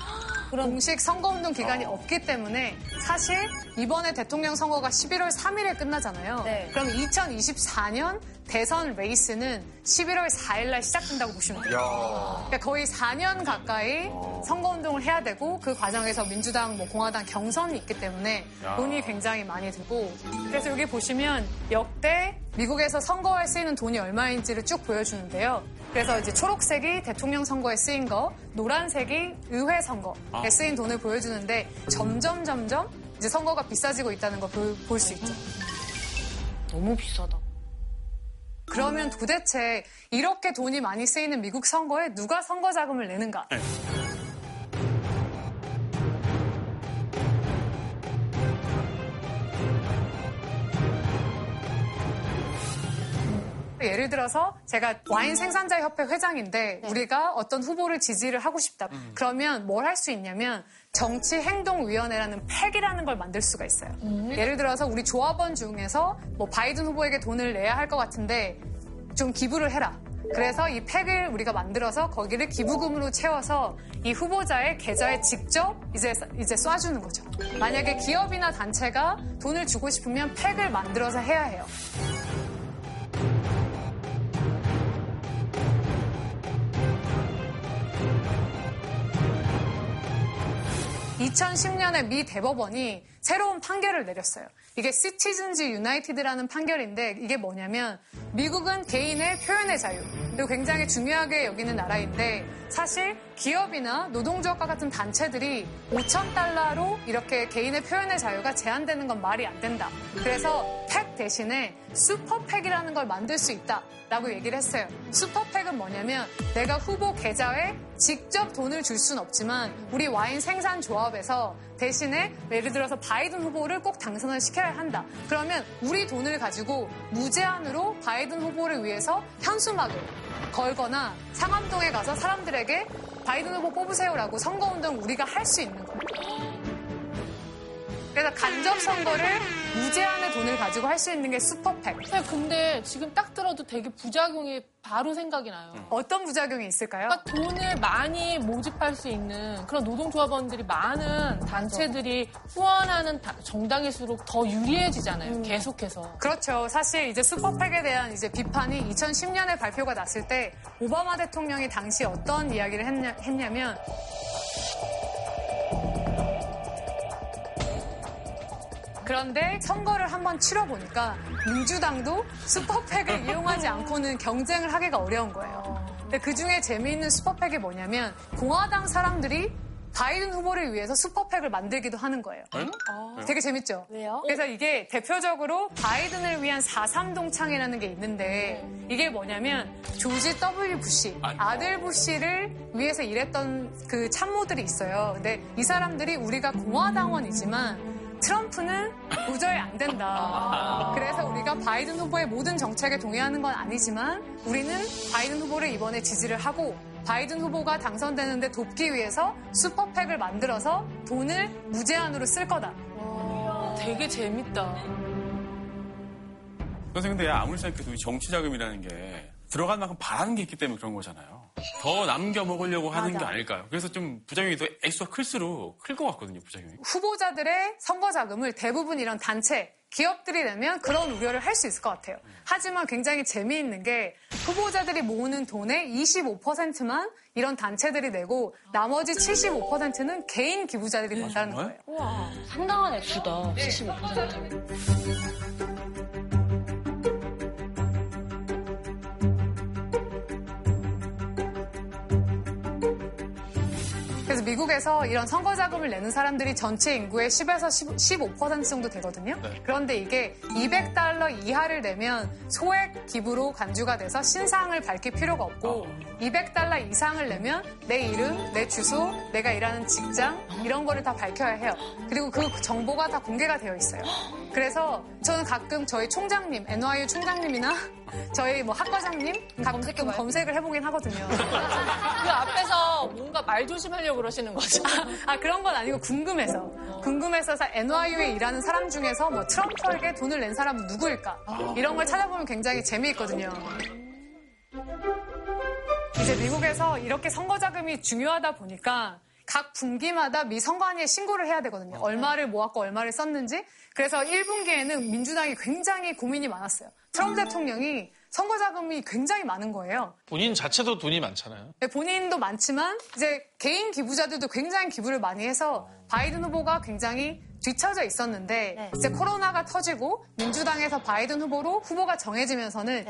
공식 선거운동 기간이 없기 때문에 사실 이번에 대통령 선거가 11월 3일에 끝나잖아요. 그럼 2024년 대선 레이스는 11월 4일 날 시작된다고 보시면 돼요. 그러니까 거의 4년 가까이 선거 운동을 해야 되고 그 과정에서 민주당, 뭐 공화당 경선이 있기 때문에 야. 돈이 굉장히 많이 들고 그래서 여기 보시면 역대 미국에서 선거에 쓰이는 돈이 얼마인지를 쭉 보여주는데요. 그래서 이제 초록색이 대통령 선거에 쓰인 거, 노란색이 의회 선거에 아. 쓰인 돈을 보여주는데 점점 점점 이제 선거가 비싸지고 있다는 걸 볼 수 있죠. 너무 비싸다. 그러면 도대체 이렇게 돈이 많이 쓰이는 미국 선거에 누가 선거 자금을 내는가? 예를 들어서 제가 와인 생산자 협회 회장인데 우리가 어떤 후보를 지지를 하고 싶다. 그러면 뭘 할 수 있냐면 정치 행동 위원회라는 팩이라는 걸 만들 수가 있어요. 예를 들어서 우리 조합원 중에서 뭐 바이든 후보에게 돈을 내야 할 것 같은데 좀 기부를 해라. 그래서 이 팩을 우리가 만들어서 거기를 기부금으로 채워서 이 후보자의 계좌에 직접 이제 이제 쏴주는 거죠. 만약에 기업이나 단체가 돈을 주고 싶으면 팩을 만들어서 해야 해요. (2010년에) 미 대법원이 새로운 판결을 내렸어요. 이게 시티즌즈 유나이티드라는 판결인데 이게 뭐냐면 미국은 개인의 표현의 자유 그리고 굉장히 중요하게 여기는 나라인데 사실 기업이나 노동조합과 같은 단체들이 5천 달러로 이렇게 개인의 표현의 자유가 제한되는 건 말이 안 된다. 그래서 팩 대신에 슈퍼팩이라는 걸 만들 수 있다 라고 얘기를 했어요. 슈퍼팩은 뭐냐면 내가 후보 계좌에 직접 돈을 줄 수는 없지만 우리 와인 생산 조합에서 대신에 예를 들어서 바이든 후보를 꼭 당선을 시켜야 한다. 그러면 우리 돈을 가지고 무제한으로 바이든 후보를 위해서 현수막을 걸거나 상암동에 가서 사람들에게 바이든 후보 뽑으세요라고 선거운동 우리가 할 수 있는 거예요. 그래서 간접 선거를 무제한의 돈을 가지고 할 수 있는 게 슈퍼팩. 근데 지금 딱 들어도 되게 부작용이 바로 생각이 나요. 어떤 부작용이 있을까요? 그러니까 돈을 많이 모집할 수 있는 그런 노동조합원들이 많은 단체들이 후원하는 다- 정당일수록 더 유리해지잖아요. 계속해서. 그렇죠. 사실 이제 슈퍼팩에 대한 이제 비판이 2010년에 발표가 났을 때 오바마 대통령이 당시 어떤 이야기를 했냐, 했냐면 그런데 선거를 한번 치러보니까 민주당도 슈퍼팩을 (laughs) 이용하지 않고는 경쟁을 하기가 어려운 거예요. 근데 그 중에 재미있는 슈퍼팩이 뭐냐면 공화당 사람들이 바이든 후보를 위해서 슈퍼팩을 만들기도 하는 거예요. 되게 재밌죠? 왜요? 그래서 이게 대표적으로 바이든을 위한 4.3 동창회라는 게 있는데 이게 뭐냐면 조지 W. 부시, 아들 부시를 위해서 일했던 그 참모들이 있어요. 근데 이 사람들이 우리가 공화당원이지만 트럼프는 도저히 안 된다. 그래서 우리가 바이든 후보의 모든 정책에 동의하는 건 아니지만 우리는 바이든 후보를 이번에 지지를 하고 바이든 후보가 당선되는데 돕기 위해서 슈퍼팩을 만들어서 돈을 무제한으로 쓸 거다. 되게 재밌다. 선생님, 근데 아무리 생각해도 이 정치 자금이라는 게 들어간 만큼 바라는 게 있기 때문에 그런 거잖아요. 더 남겨 먹으려고 하는 맞아. 게 아닐까요? 그래서 좀 부작용이 더 액수가 클수록 클 것 같거든요, 부작용이. 후보자들의 선거 자금을 대부분 이런 단체, 기업들이 내면 그런 우려를 할 수 있을 것 같아요. 하지만 굉장히 재미있는 게 후보자들이 모으는 돈의 25%만 이런 단체들이 내고 나머지 75%는 개인 기부자들이 낸다는 거예요. 우와, 상당한 액수다. 75%. 미국에서 이런 선거 자금을 내는 사람들이 전체 인구의 10에서 15% 정도 되거든요. 네. 그런데 이게 200달러 이하를 내면 소액 기부로 간주가 돼서 신상을 밝힐 필요가 없고 200달러 이상을 내면 내 이름, 내 주소, 내가 일하는 직장 이런 거를 다 밝혀야 해요. 그리고 그 정보가 다 공개가 되어 있어요. 그래서 저는 가끔 저희 총장님, NYU 총장님이나 저희 뭐 학과장님 가끔 검색을 해보긴 하거든요. (laughs) 그 앞에서 뭔가 말 조심하려고 그러시는 거죠. 아 그런 건 아니고 궁금해서 궁금해서 사- NYU에 일하는 사람 중에서 뭐 트럼프에게 돈을 낸 사람은 누구일까 이런 걸 찾아보면 굉장히 재미있거든요. 이제 미국에서 이렇게 선거 자금이 중요하다 보니까 각 분기마다 미 선관위에 신고를 해야 되거든요. 얼마를 모았고 얼마를 썼는지. 그래서 1분기에는 민주당이 굉장히 고민이 많았어요. 트럼프 대통령이 선거 자금이 굉장히 많은 거예요. 본인 자체도 돈이 많잖아요. 네, 본인도 많지만 이제 개인 기부자들도 굉장히 기부를 많이 해서 바이든 후보가 굉장히 뒤처져 있었는데 이제 코로나가 터지고 민주당에서 바이든 후보로 후보가 정해지면서는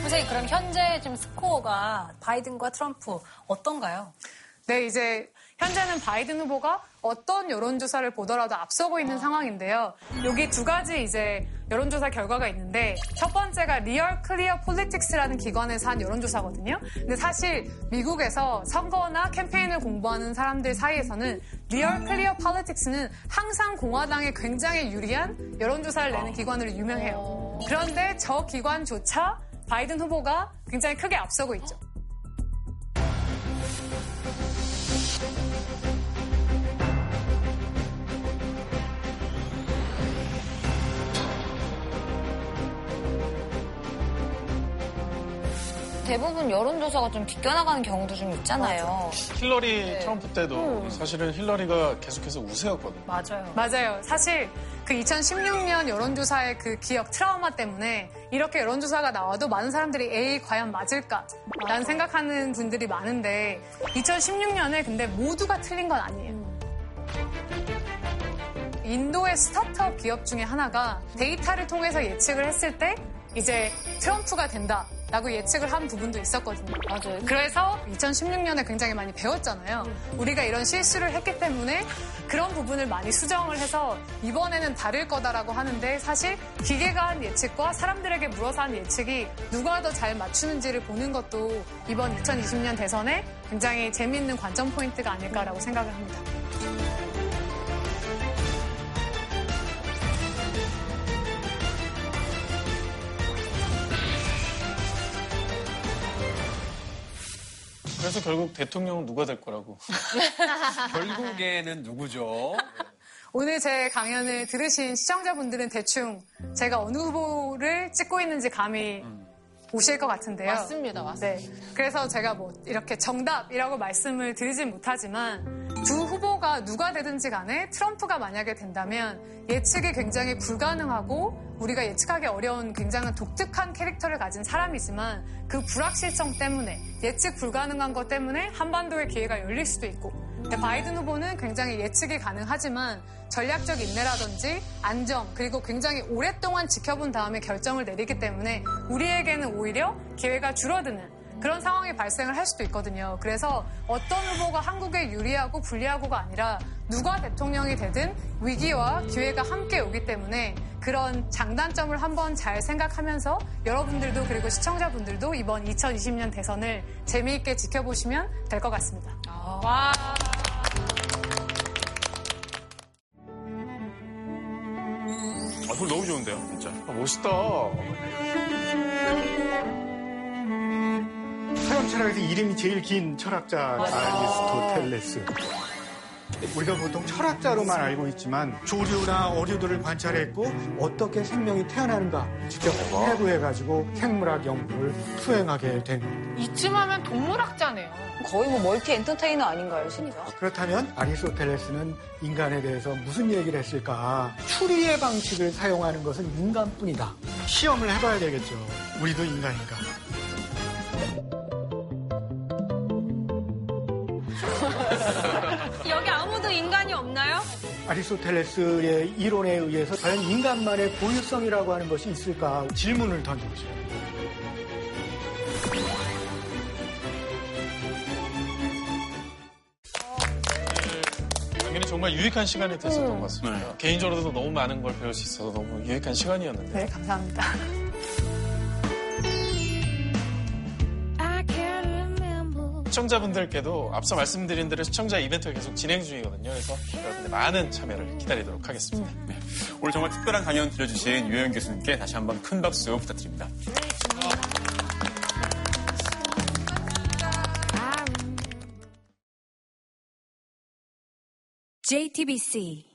선생님 그럼 현재 지금 스코어가 바이든과 트럼프 어떤가요? 네, 이제 현재는 바이든 후보가 어떤 여론조사를 보더라도 앞서고 있는 상황인데요. 여기 두 가지 이제 여론조사 결과가 있는데 첫 번째가 Real Clear Politics라는 기관에서 한 여론조사거든요. 근데 사실 미국에서 선거나 캠페인을 공부하는 사람들 사이에서는 Real Clear Politics는 항상 공화당에 굉장히 유리한 여론조사를 내는 기관으로 유명해요. 그런데 저 기관조차 바이든 후보가 굉장히 크게 앞서고 있죠. 대부분 여론조사가 좀 비껴나가는 경우도 좀 있잖아요. 힐러리 네. 트럼프 때도 사실은 힐러리가 계속해서 우세였거든요. 맞아요. 맞아요. 사실 그 2016년 여론조사의 그 기억 트라우마 때문에 이렇게 여론조사가 나와도 많은 사람들이 에이 과연 맞을까? 라는 생각하는 분들이 많은데 2016년에 근데 모두가 틀린 건 아니에요. 인도의 스타트업 기업 중에 하나가 데이터를 통해서 예측을 했을 때 이제 트럼프가 된다. 라고 예측을 한 부분도 있었거든요. 맞아요. 그래서 2016년에 굉장히 많이 배웠잖아요. 우리가 이런 실수를 했기 때문에 그런 부분을 많이 수정을 해서 이번에는 다를 거다라고 하는데 사실 기계가 한 예측과 사람들에게 물어서 한 예측이 누가 더 잘 맞추는지를 보는 것도 이번 2020년 대선에 굉장히 재미있는 관전 포인트가 아닐까라고 생각을 합니다. 그래서 결국 대통령은 누가 될 거라고. (laughs) 결국에는 누구죠? 오늘 제 강연을 들으신 시청자분들은 대충 제가 어느 후보를 찍고 있는지 감이 오실 것 같은데요. 맞습니다, 맞습니다. 네. 그래서 제가 뭐 이렇게 정답이라고 말씀을 드리진 못하지만 두 후보가 누가 되든지 간에 트럼프가 만약에 된다면 예측이 굉장히 불가능하고 우리가 예측하기 어려운 굉장한 독특한 캐릭터를 가진 사람이지만 그 불확실성 때문에 예측 불가능한 것 때문에 한반도의 기회가 열릴 수도 있고 바이든 후보는 굉장히 예측이 가능하지만 전략적 인내라든지 안정 그리고 굉장히 오랫동안 지켜본 다음에 결정을 내리기 때문에 우리에게는 오히려 기회가 줄어드는 그런 상황이 발생을 할 수도 있거든요. 그래서 어떤 후보가 한국에 유리하고 불리하고가 아니라 누가 대통령이 되든 위기와 기회가 함께 오기 때문에 그런 장단점을 한번 잘 생각하면서 여러분들도 그리고 시청자분들도 이번 2020년 대선을 재미있게 지켜보시면 될 것 같습니다. 와. 좋은데요, 진짜. 멋있다. 서양 철학에서 이름이 제일 긴 철학자 아리스토텔레스. 우리가 보통 철학자로만 알고 있지만 조류나 어류들을 관찰했고 어떻게 생명이 태어나는가 직접 해부해가지고 생물학 연구를 수행하게 된 겁니다. 이쯤 하면 동물학자네요. 거의 뭐 멀티 엔터테이너 아닌가요, 진짜? 그렇다면 아리스토텔레스는 인간에 대해서 무슨 얘기를 했을까? 추리의 방식을 사용하는 것은 인간뿐이다. 시험을 해봐야 되겠죠. 우리도 인간인가? 아리스토텔레스의 이론에 의해서 과연 인간만의 고유성이라고 하는 것이 있을까 질문을. 당연히 정말 유익한 시간이 됐었던 것 같습니다. 개인적으로도 너무 많은 걸 배울 수 있어서 너무 유익한 시간이었는데. 네, 감사합니다. 시청자분들께도 앞서 말씀드린 대로 시청자 이벤트가 계속 진행 중이거든요. 그래서 여러분들 많은 참여를 기다리도록 하겠습니다. 오늘 정말 특별한 강연 들려주신 유영 교수님께 다시 한번 큰 박수 부탁드립니다. JTBC